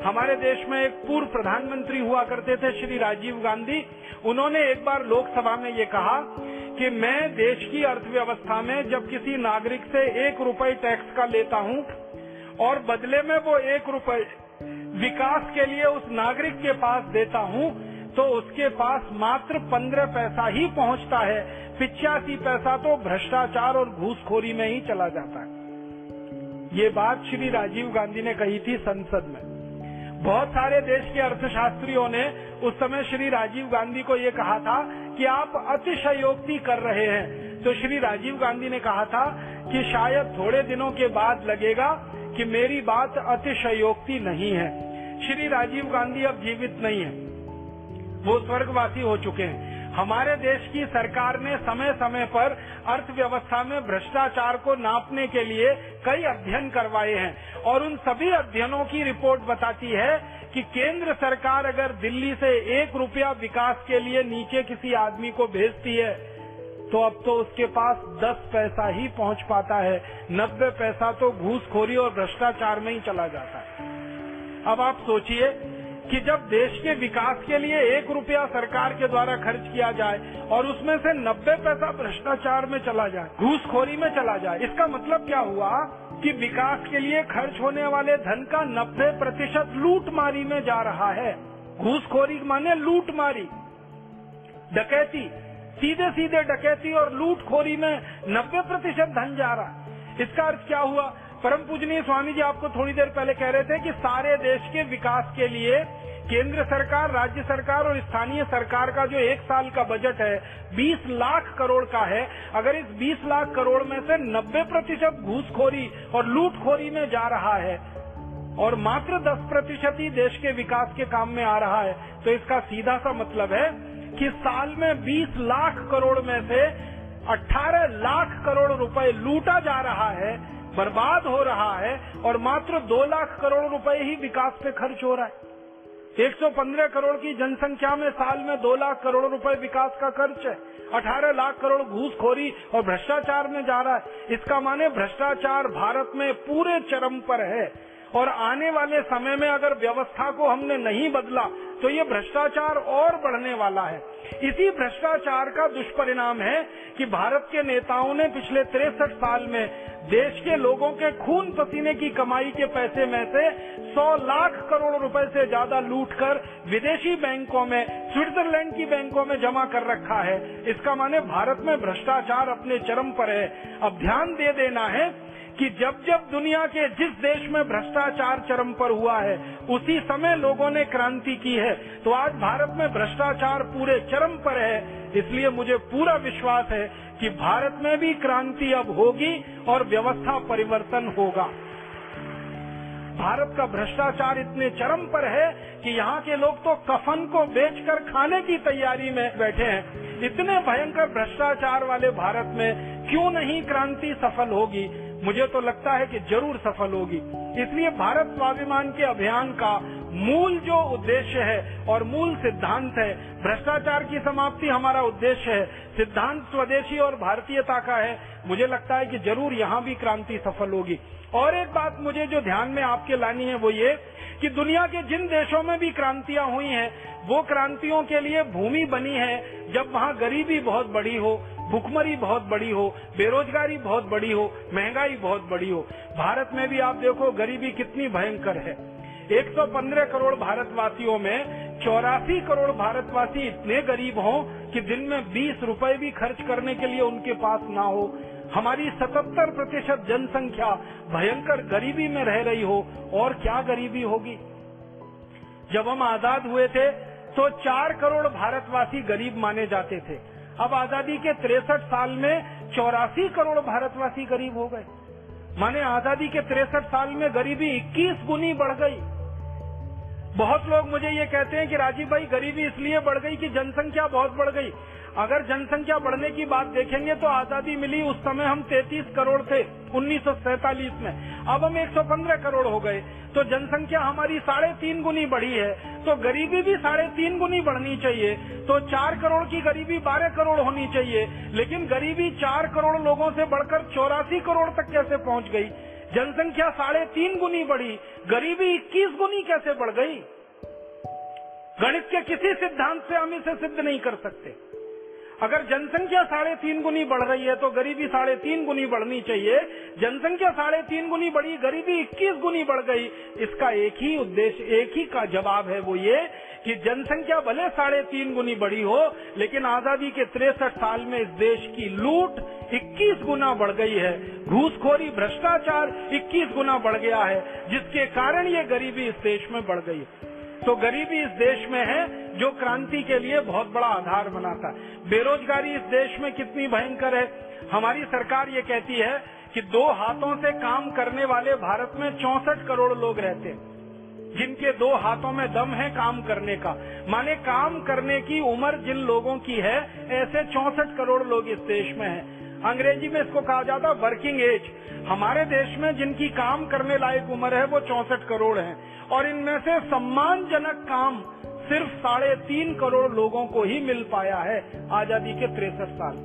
हमारे देश में एक पूर्व प्रधानमंत्री हुआ करते थे, श्री राजीव गांधी। उन्होंने एक बार लोकसभा में ये कहा कि मैं देश की अर्थव्यवस्था में जब किसी नागरिक से एक रुपए टैक्स का लेता हूँ और बदले में वो एक रुपए विकास के लिए उस नागरिक के पास देता हूँ तो उसके पास मात्र पंद्रह पैसा ही पहुँचता है। पिचासी पैसा तो भ्रष्टाचार और घूसखोरी में ही चला जाता है। ये बात श्री राजीव गांधी ने कही थी संसद में। बहुत सारे देश के अर्थशास्त्रियों ने उस समय श्री राजीव गांधी को ये कहा था कि आप अतिशयोक्ति कर रहे हैं। तो श्री राजीव गांधी ने कहा था कि शायद थोड़े दिनों के बाद लगेगा कि मेरी बात अतिशयोक्ति नहीं है। श्री राजीव गांधी अब जीवित नहीं है। वो स्वर्गवासी हो चुके हैं। हमारे देश की सरकार ने समय समय पर अर्थव्यवस्था में भ्रष्टाचार को नापने के लिए कई अध्ययन करवाए हैं और उन सभी अध्ययनों की रिपोर्ट बताती है कि केंद्र सरकार अगर दिल्ली से एक रुपया विकास के लिए नीचे किसी आदमी को भेजती है तो अब तो उसके पास दस पैसा ही पहुँच पाता है। नब्बे पैसा तो घूसखोरी और भ्रष्टाचार में ही चला जाता है। अब आप सोचिए कि जब देश के विकास के लिए एक रुपया सरकार के द्वारा खर्च किया जाए और उसमें से नब्बे पैसा भ्रष्टाचार में चला जाए, घूसखोरी में चला जाए, इसका मतलब क्या हुआ कि विकास के लिए खर्च होने वाले धन का नब्बे प्रतिशत लूट मारी में जा रहा है। घूसखोरी माने लूट मारी डकैती सीधे सीधे डकैती और लूटखोरी में नब्बे प्रतिशत धन जा रहा है। इसका अर्थ क्या हुआ? परम पूजनीय स्वामी जी आपको थोड़ी देर पहले कह रहे थे कि सारे देश के विकास के लिए केंद्र सरकार, राज्य सरकार और स्थानीय सरकार का जो एक साल का बजट है 20 लाख करोड़ का है। अगर इस 20 लाख करोड़ में से 90 प्रतिशत घूसखोरी और लूटखोरी में जा रहा है और मात्र 10 प्रतिशत ही देश के विकास के काम में आ रहा है तो इसका सीधा सा मतलब है कि साल में 20 लाख करोड़ में से 18 लाख करोड़ रुपए लूटा जा रहा है, बर्बाद हो रहा है, और मात्र दो लाख करोड़ रुपए ही विकास पे खर्च हो रहा है। 115 करोड़ की जनसंख्या में साल में दो लाख करोड़ रुपए विकास का खर्च है। 18 लाख करोड़ घूसखोरी और भ्रष्टाचार में जा रहा है। इसका माने भ्रष्टाचार भारत में पूरे चरम पर है। और आने वाले समय में अगर व्यवस्था को हमने नहीं बदला तो ये भ्रष्टाचार और बढ़ने वाला है। इसी भ्रष्टाचार का दुष्परिणाम है कि भारत के नेताओं ने पिछले तिरसठ साल में देश के लोगों के खून पसीने की कमाई के पैसे में से 100 लाख करोड़ रुपए से ज़्यादा लूटकर विदेशी बैंकों में, स्विट्जरलैंड की बैंकों में जमा कर रखा है। इसका माने भारत में भ्रष्टाचार अपने चरम पर है। अब ध्यान दे देना है कि जब जब दुनिया के जिस देश में भ्रष्टाचार चरम पर हुआ है, उसी समय लोगों ने क्रांति की है। तो आज भारत में भ्रष्टाचार पूरे चरम पर है, इसलिए मुझे पूरा विश्वास है कि भारत में भी क्रांति अब होगी और व्यवस्था परिवर्तन होगा। भारत का भ्रष्टाचार इतने चरम पर है कि यहाँ के लोग तो कफन को बेचकर खाने की तैयारी में बैठे हैं। इतने भयंकर भ्रष्टाचार वाले भारत में क्यों नहीं क्रांति सफल होगी? मुझे तो लगता है कि ज़रूर सफल होगी। इसलिए भारत स्वाभिमान के अभियान का मूल जो उद्देश्य है और मूल सिद्धांत है, भ्रष्टाचार की समाप्ति हमारा उद्देश्य है, सिद्धांत स्वदेशी और भारतीयता का है। मुझे लगता है कि ज़रूर यहाँ भी क्रांति सफल होगी। और एक बात मुझे जो ध्यान में आपके लानी है वो ये कि दुनिया के जिन देशों में भी क्रांतियाँ हुई हैं, वो क्रांतियों के लिए भूमि बनी है। जब वहाँ गरीबी बहुत बड़ी हो, भुखमरी बहुत बड़ी हो, बेरोजगारी बहुत बड़ी हो, महँगाई बहुत बड़ी हो, भारत में भी आप देखो गरीबी कितनी भयंकर है। 115 करोड़ भारतवासियों में चौरासी करोड़ भारतवासी इतने गरीब हों कि दिन में 20 रुपए भी खर्च करने के लिए उनके पास ना हो। हमारी 77 प्रतिशत जनसंख्या भयंकर गरीबी में रह रही हो, और क्या गरीबी होगी? जब हम आज़ाद हुए थे तो चार करोड़ भारतवासी गरीब माने जाते थे। अब आज़ादी के तिरसठ साल में चौरासी करोड़ भारतवासी गरीब हो गए। माने आज़ादी के तिरसठ साल में गरीबी 21 गुनी बढ़ गई। बहुत लोग मुझे ये कहते हैं कि राजीव भाई, गरीबी इसलिए बढ़ गई कि जनसंख्या बहुत बढ़ गई। अगर जनसंख्या बढ़ने की बात देखेंगे तो आज़ादी मिली उस समय हम 33 करोड़ थे, उन्नीस में। अब हम 115 करोड़ हो गए तो जनसंख्या हमारी साढ़े तीन गुनी बढ़ी है। तो गरीबी भी साढ़े तीन गुनी बढ़नी चाहिए तो चार करोड़ की गरीबी बारह करोड़ होनी चाहिए। लेकिन गरीबी चार करोड़ लोगों से बढ़कर चौरासी करोड़ तक कैसे पहुँच गई? जनसंख्या साढ़े तीन गुनी बढ़ी, गरीबी इक्कीस गुनी कैसे बढ़ गई? गणित के किसी सिद्धांत से हम इसे सिद्ध नहीं कर सकते। अगर जनसंख्या साढ़े तीन गुनी बढ़ रही है तो गरीबी साढ़े तीन गुनी बढ़नी चाहिए। जनसंख्या साढ़े तीन गुनी बढ़ी, गरीबी इक्कीस गुनी बढ़ गई। इसका एक ही उद्देश्य, एक ही का जवाब है वो ये कि जनसंख्या भले साढ़े तीन गुनी बढ़ी हो, लेकिन आज़ादी के तिरसठ साल में इस देश की लूट 21 गुना बढ़ गई है। घूसखोरी, भ्रष्टाचार 21 गुना बढ़ गया है, जिसके कारण ये गरीबी इस देश में बढ़ गई। तो गरीबी इस देश में है जो क्रांति के लिए बहुत बड़ा आधार बनाता है। बेरोजगारी इस देश में कितनी भयंकर है। हमारी सरकार ये कहती है कि दो हाथों से काम करने वाले भारत में चौसठ करोड़ लोग रहते हैं, जिनके दो हाथों में दम है काम करने का। माने काम करने की उम्र जिन लोगों की है, ऐसे चौसठ करोड़ लोग इस देश में हैं। अंग्रेज़ी में इसको कहा जाता है वर्किंग एज हमारे देश में जिनकी काम करने लायक उम्र है, वो चौसठ करोड़ है। और इनमें से सम्मानजनक काम सिर्फ़ साढ़े तीन करोड़ लोगों को ही मिल पाया है, आज़ादी के तिरसठ साल।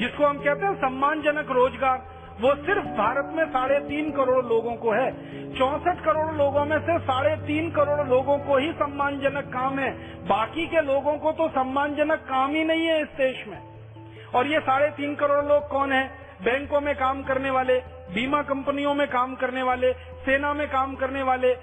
जिसको हम कहते हैं सम्मानजनक रोज़गार, वो सिर्फ़ भारत में साढ़े तीन करोड़ लोगों को है। चौसठ करोड़ लोगों में से साढ़े तीन करोड़ लोगों को ही सम्मानजनक काम है। बाकी के लोगों को तो सम्मानजनक काम ही नहीं है इस देश में। और ये साढ़े तीन करोड़ लोग कौन है? बैंकों में काम करने वाले, बीमा कंपनियों में काम करने वाले, सेना में काम करने वाले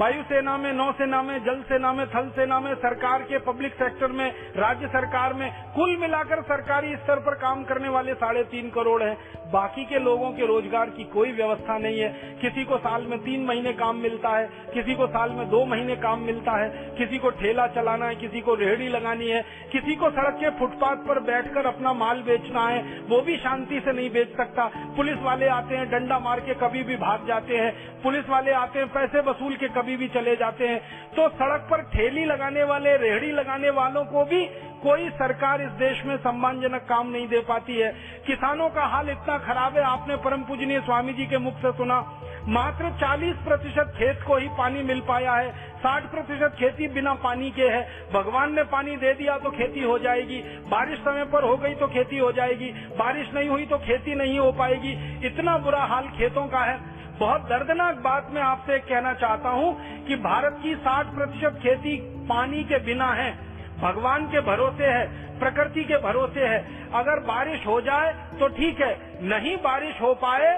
वायुसेना में, नौसेना में जल सेना में थल सेना में, सरकार के पब्लिक सेक्टर में, राज्य सरकार में, कुल मिलाकर सरकारी स्तर पर काम करने वाले साढ़े तीन करोड़ हैं। बाकी के लोगों के रोज़गार की कोई व्यवस्था नहीं है। किसी को साल में तीन महीने काम मिलता है, किसी को साल में दो महीने काम मिलता है, किसी को ठेला चलाना है, किसी को रेहड़ी लगानी है, किसी को सड़क के फुटपाथ पर बैठकर अपना माल बेचना है, वो भी शांति से नहीं बेच सकता। पुलिस वाले आते हैं, डंडा मार के कभी भी भाग जाते हैं। पुलिस वाले आते हैं, पैसे वसूल के कभी भी चले जाते हैं। तो सड़क पर ठेली लगाने वाले, रेहड़ी लगाने वालों को भी कोई सरकार इस देश में सम्मानजनक काम नहीं दे पाती है। किसानों का हाल इतना खराब है, आपने परम पूजनीय स्वामी जी के मुख से सुना। मात्र 40 प्रतिशत खेत को ही पानी मिल पाया है। 60 प्रतिशत खेती बिना पानी के है। भगवान ने पानी दे दिया तो खेती हो जाएगी। बारिश समय पर हो गई तो खेती हो जाएगी। बारिश नहीं हुई तो खेती नहीं हो पाएगी। इतना बुरा हाल खेतों का है। बहुत दर्दनाक बात मैं आपसे कहना चाहता हूँ कि भारत की 60 प्रतिशत खेती पानी के बिना है। भगवान के भरोसे है, प्रकृति के भरोसे है। अगर बारिश हो जाए तो ठीक है, नहीं बारिश हो पाए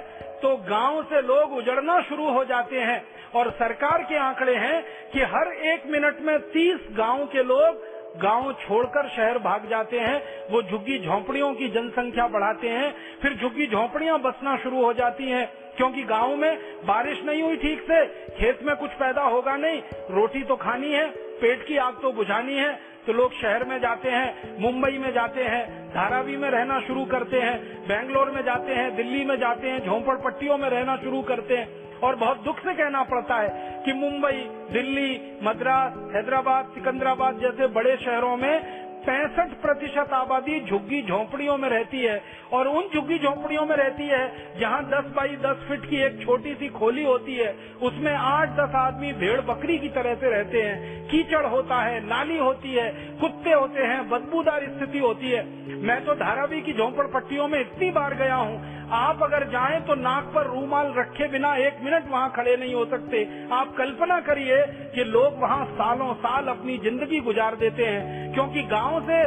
तो गाँव से लोग उजड़ना शुरू हो जाते हैं और सरकार के आंकड़े हैं कि हर एक मिनट में तीस गाँव के लोग गाँव छोड़कर शहर भाग जाते हैं, वो झुग्गी झोंपड़ियों की जनसंख्या बढ़ाते हैं, फिर झुग्गी झोंपड़ियाँ बसना शुरू हो जाती हैं, क्योंकि गाँव में बारिश नहीं हुई ठीक से, खेत में कुछ पैदा होगा नहीं, रोटी तो खानी है, पेट की आग तो बुझानी है तो लोग शहर में जाते हैं, मुंबई में जाते हैं, धारावी में रहना शुरू करते हैं, बेंगलोर में जाते हैं, दिल्ली में जाते हैं झोंपड़ पट्टियों में रहना शुरू करते हैं और बहुत दुख से कहना पड़ता है कि मुंबई, दिल्ली, मद्रास, हैदराबाद, सिकंदराबाद जैसे बड़े शहरों में पैंसठ प्रतिशत आबादी झुग्गी झोंपड़ियों में रहती है और उन झुग्गी झोंपड़ियों में रहती है जहाँ 10 बाई 10 फीट की एक छोटी सी खोली होती है, उसमें आठ दस आदमी भेड़ बकरी की तरह से रहते हैं। कीचड़ होता है नाली होती है, कुत्ते होते हैं, बदबूदार स्थिति होती है। मैं तो धारावी की झोंपड़ पट्टियों में इतनी बार गया हूँ आप अगर जाएँ तो नाक पर रूमाल रखे बिना एक मिनट वहाँ खड़े नहीं हो सकते। आप कल्पना करिए कि लोग वहाँ सालों साल अपनी ज़िंदगी गुजार देते हैं, क्योंकि गाँव से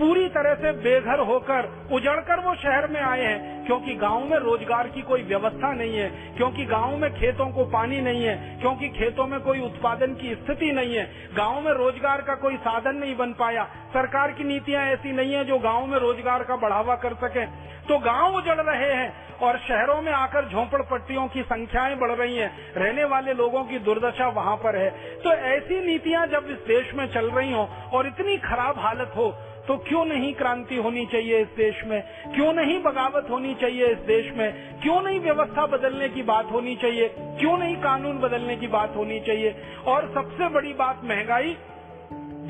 पूरी तरह से बेघर होकर उजड़कर वो शहर में आए हैं, क्योंकि गाँव में रोज़गार की कोई व्यवस्था नहीं है, क्योंकि गाँव में खेतों को पानी नहीं है, क्योंकि खेतों में कोई उत्पादन की स्थिति नहीं है, गाँव में रोज़गार का कोई साधन नहीं बन पाया। सरकार की नीतियाँ ऐसी नहीं है जो गाँव में रोज़गार का बढ़ावा कर सके। तो गाँव उजड़ रहे हैं और शहरों में आकर झोंपड़ पट्टियों की संख्याएँ बढ़ रही हैं। रहने वाले लोगों की दुर्दशा वहाँ पर है। तो ऐसी नीतियाँ जब इस देश में चल रही हो और इतनी खराब हालत हो तो क्यों नहीं क्रांति होनी चाहिए इस देश में? क्यों नहीं बगावत होनी चाहिए इस देश में? क्यों नहीं व्यवस्था बदलने की बात होनी चाहिए? क्यों नहीं कानून बदलने की बात होनी चाहिए? और सबसे बड़ी बात महँगाई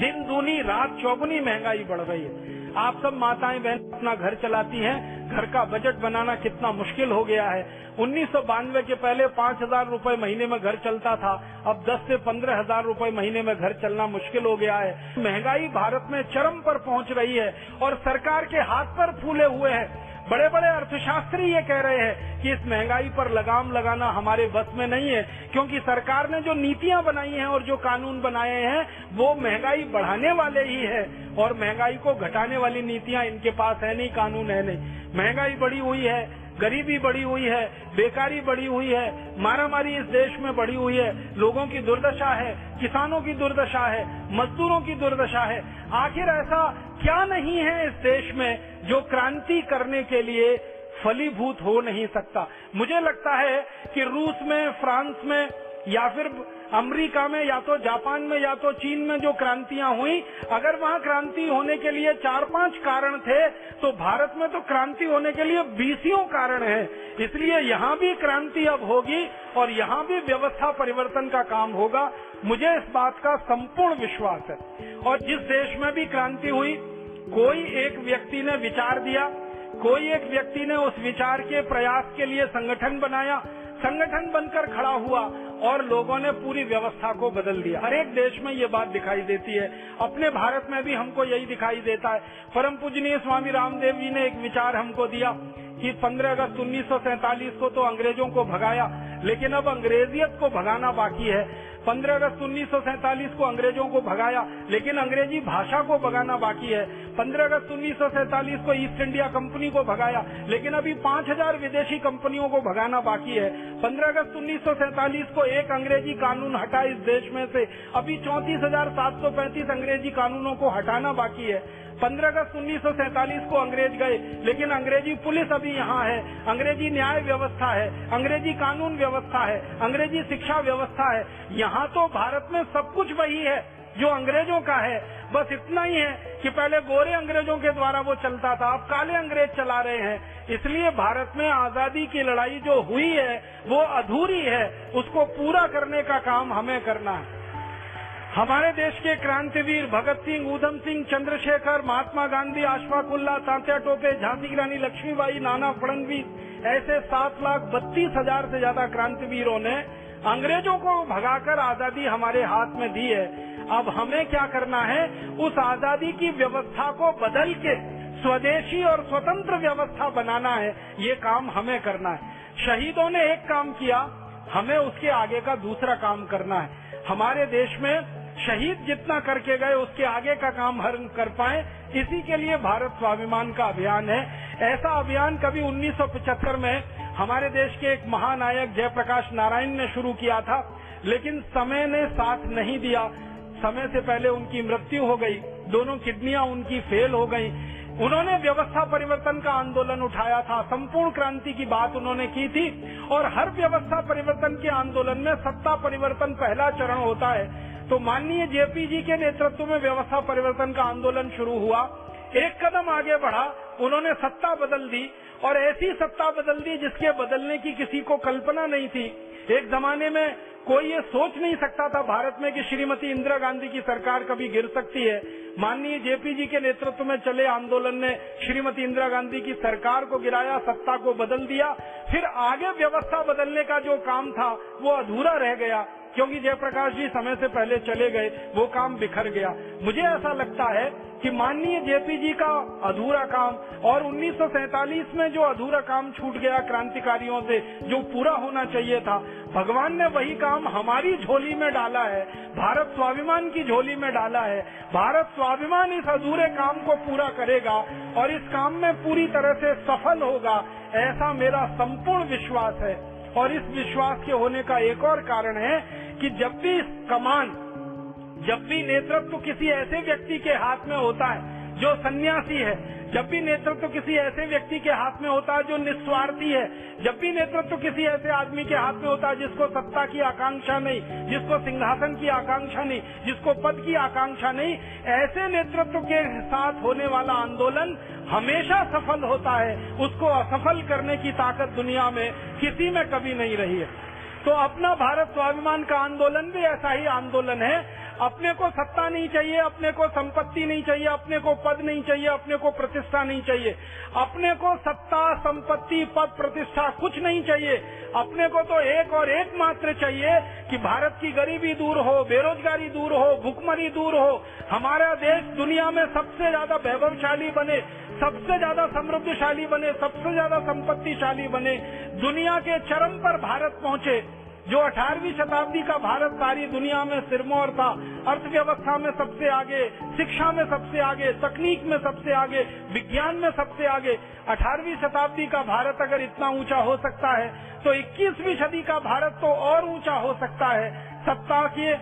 दिन दूनी, रात चौगुनी महँगाई बढ़ रही है। आप सब माताएँ बहन अपना घर चलाती हैं, घर का बजट बनाना कितना मुश्किल हो गया है। उन्नीस सौ बानवे के पहले पाँच हज़ार रूपए महीने में घर चलता था, अब दस से पंद्रह हज़ार रूपए महीने में घर चलना मुश्किल हो गया है। महँगाई भारत में चरम पर पहुँच रही है और सरकार के हाथ पर फूले हुए हैं। बड़े बड़े अर्थशास्त्री ये कह रहे हैं कि इस महँगाई पर लगाम लगाना हमारे बस में नहीं है, क्योंकि सरकार ने जो नीतियाँ बनाई हैं और जो कानून बनाए हैं, वो महँगाई बढ़ाने वाले ही है और महँगाई को घटाने वाली नीतियाँ इनके पास है नहीं, कानून है नहीं। महँगाई बढ़ी हुई है गरीबी बढ़ी हुई है, बेकारी बढ़ी हुई है, मारामारी इस देश में बढ़ी हुई है। लोगों की दुर्दशा है, किसानों की दुर्दशा है, मजदूरों की दुर्दशा है। आखिर ऐसा क्या नहीं है इस देश में जो क्रांति करने के लिए फलीभूत हो नहीं सकता? मुझे लगता है कि रूस में, फ्रांस में या फिर अमेरिका में, या तो जापान में, या तो चीन में जो क्रांतियाँ हुई, अगर वहाँ क्रांति होने के लिए चार पाँच कारण थे तो भारत में तो क्रांति होने के लिए बीसियों कारण है। इसलिए यहाँ भी क्रांति अब होगी और यहाँ भी व्यवस्था परिवर्तन का काम होगा। मुझे इस बात का संपूर्ण विश्वास है। और जिस देश में भी क्रांति हुई, कोई एक व्यक्ति ने विचार दिया, कोई एक व्यक्ति ने उस विचार के प्रयास के लिए संगठन बनाया, संगठन बनकर खड़ा हुआ। और लोगों ने पूरी व्यवस्था को बदल दिया। हर एक देश में ये बात दिखाई देती है। अपने भारत में भी हमको यही दिखाई देता है। परम पूजनीय स्वामी रामदेव जी ने एक विचार हमको दिया। कि 15 अगस्त उन्नीस को तो अंग्रेज़ों को भगाया, लेकिन अब अंग्रेजियत को भगाना बाकी है। 15 अगस्त उन्नीस को अंग्रेज़ों को भगाया, लेकिन अंग्रेज़ी भाषा को भगाना बाकी है। 15 अगस्त उन्नीस को ईस्ट इंडिया कंपनी को भगाया, लेकिन अभी 5000 विदेशी कंपनियों को भगाना बाकी है। 15 अगस्त उन्नीस को एक अंग्रेज़ी कानून हटा इस देश में से, अभी चौंतीस अंग्रेज़ी कानूनों को हटाना बाकी है। 15 अगस्त उन्नीस सौ सैंतालीस को अंग्रेज़ गए। लेकिन अंग्रेज़ी पुलिस अभी यहाँ है। अंग्रेज़ी न्याय व्यवस्था है। अंग्रेज़ी कानून व्यवस्था है। अंग्रेज़ी शिक्षा व्यवस्था है। यहाँ तो भारत में सब कुछ वही है, जो अंग्रेज़ों का है। बस इतना ही है कि पहले गोरे अंग्रेज़ों के द्वारा वो चलता था, अब काले अंग्रेज़ चला रहे हैं। इसलिए भारत में आज़ादी की लड़ाई जो हुई है, वो अधूरी है। उसको पूरा करने का काम हमें करना है। हमारे देश के क्रांतिवीर भगत सिंह, ऊधम सिंह, चंद्रशेखर, महात्मा गांधी, आशफाकुल्ला, तांत्या टोपे, झांसी की रानी, लक्ष्मीबाई, नाना फडणवीस, ऐसे सात लाख बत्तीस हज़ार से ज़्यादा क्रांतिवीरों ने अंग्रेज़ों को भगाकर आज़ादी हमारे हाथ में दी है। अब हमें क्या करना है? उस आज़ादी की व्यवस्था को बदल के स्वदेशी और स्वतंत्र व्यवस्था बनाना है। ये काम हमें करना है। शहीदों ने एक काम किया, हमें उसके आगे का दूसरा काम करना है। हमारे देश में शहीद जितना करके गए, उसके आगे का काम हर कर पाए। इसी के लिए भारत स्वाभिमान का अभियान है। ऐसा अभियान कभी 1975 में हमारे देश के एक महानायक जयप्रकाश नारायण ने शुरू किया था, लेकिन समय ने साथ नहीं दिया। समय से पहले उनकी मृत्यु हो गई, दोनों किडनियाँ उनकी फेल हो गई। उन्होंने व्यवस्था परिवर्तन का आंदोलन उठाया था। संपूर्ण क्रांति की बात उन्होंने की थी, और हर व्यवस्था परिवर्तन के आंदोलन में सत्ता परिवर्तन पहला चरण होता है। तो माननीय जेपी जी के नेतृत्व में व्यवस्था परिवर्तन का आंदोलन शुरू हुआ। एक कदम आगे बढ़ा, उन्होंने सत्ता बदल दी और ऐसी सत्ता बदल दी जिसके बदलने की किसी को कल्पना नहीं थी। एक जमाने में कोई ये सोच नहीं सकता था भारत में कि श्रीमती इंदिरा गांधी की सरकार कभी गिर सकती है। माननीय जेपी जी के नेतृत्व में चले आंदोलन ने श्रीमती इंदिरा गांधी की सरकार को गिराया, सत्ता को बदल दिया। फिर आगे व्यवस्था बदलने का जो काम था, वो अधूरा रह गया। क्योंकि जयप्रकाश जी समय से पहले चले गए, वो काम बिखर गया। मुझे ऐसा लगता है कि माननीय जेपी जी का अधूरा काम और 1947 में जो अधूरा काम छूट गया क्रांतिकारियों से, जो पूरा होना चाहिए था, भगवान ने वही काम हमारी झोली में डाला है, भारत स्वाभिमान की झोली में डाला है। भारत स्वाभिमान इस अधूरे काम को पूरा करेगा और इस काम में पूरी तरह से सफल होगा, ऐसा मेरा संपूर्ण विश्वास है। और इस विश्वास के होने का एक और कारण है कि जब भी कमान, जब भी नेतृत्व किसी ऐसे व्यक्ति के हाथ में होता है जो सन्यासी है, जब भी नेतृत्व किसी ऐसे व्यक्ति के हाथ में होता है जो निस्वार्थी है, जब भी नेतृत्व किसी ऐसे आदमी के हाथ में होता है जिसको सत्ता की आकांक्षा नहीं, जिसको सिंहासन की आकांक्षा नहीं, जिसको पद की आकांक्षा नहीं, ऐसे नेतृत्व के साथ होने वाला आंदोलन हमेशा सफल होता है। उसको असफल करने की ताकत दुनिया में किसी में कभी नहीं रही है। तो अपना भारत स्वाभिमान का आंदोलन भी ऐसा ही आंदोलन है अपने को सत्ता नहीं चाहिए, अपने को संपत्ति नहीं चाहिए, अपने को पद नहीं चाहिए, अपने को प्रतिष्ठा नहीं चाहिए। अपने को सत्ता, संपत्ति, पद, प्रतिष्ठा कुछ नहीं चाहिए। अपने को तो एक और एक मात्र चाहिए कि भारत की गरीबी दूर हो, बेरोजगारी दूर हो, भुखमरी दूर हो। हमारा देश दुनिया में सबसे ज़्यादा वैभवशाली बने, सबसे ज़्यादा समृद्धशाली बने, सबसे ज़्यादा संपत्तिशाली बने। दुनिया के चरम पर भारत पहुँचे। जो 18वीं शताब्दी का भारत सारी दुनिया में सिरमौर था, अर्थव्यवस्था में सबसे आगे, शिक्षा में सबसे आगे, तकनीक में सबसे आगे, विज्ञान में सबसे आगे 18वीं शताब्दी का भारत अगर इतना ऊँचा हो सकता है तो 21वीं सदी का भारत तो और ऊँचा हो सकता है। सत्ता के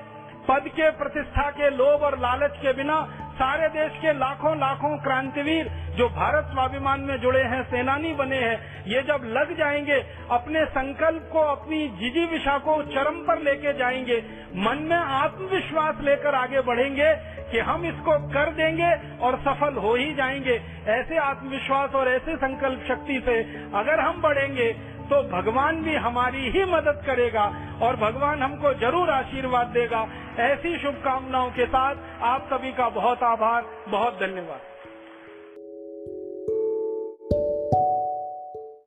पद के प्रतिष्ठा के लोभ और लालच के बिना सारे देश के लाखों लाखों क्रांतिवीर जो भारत स्वाभिमान में जुड़े हैं, सेनानी बने हैं, ये जब लग जाएँगे, अपने संकल्प को, अपनी जिजी जिजीविषा को चरम पर लेके जाएँगे, मन में आत्मविश्वास लेकर आगे बढ़ेंगे कि हम इसको कर देंगे और सफल हो ही जाएँगे। ऐसे आत्मविश्वास और ऐसे संकल्प शक्ति से अगर हम बढ़ेंगे तो भगवान भी हमारी ही मदद करेगा और भगवान हमको ज़रूर आशीर्वाद देगा। ऐसी शुभकामनाओं के साथ आप सभी का बहुत आभार, बहुत धन्यवाद।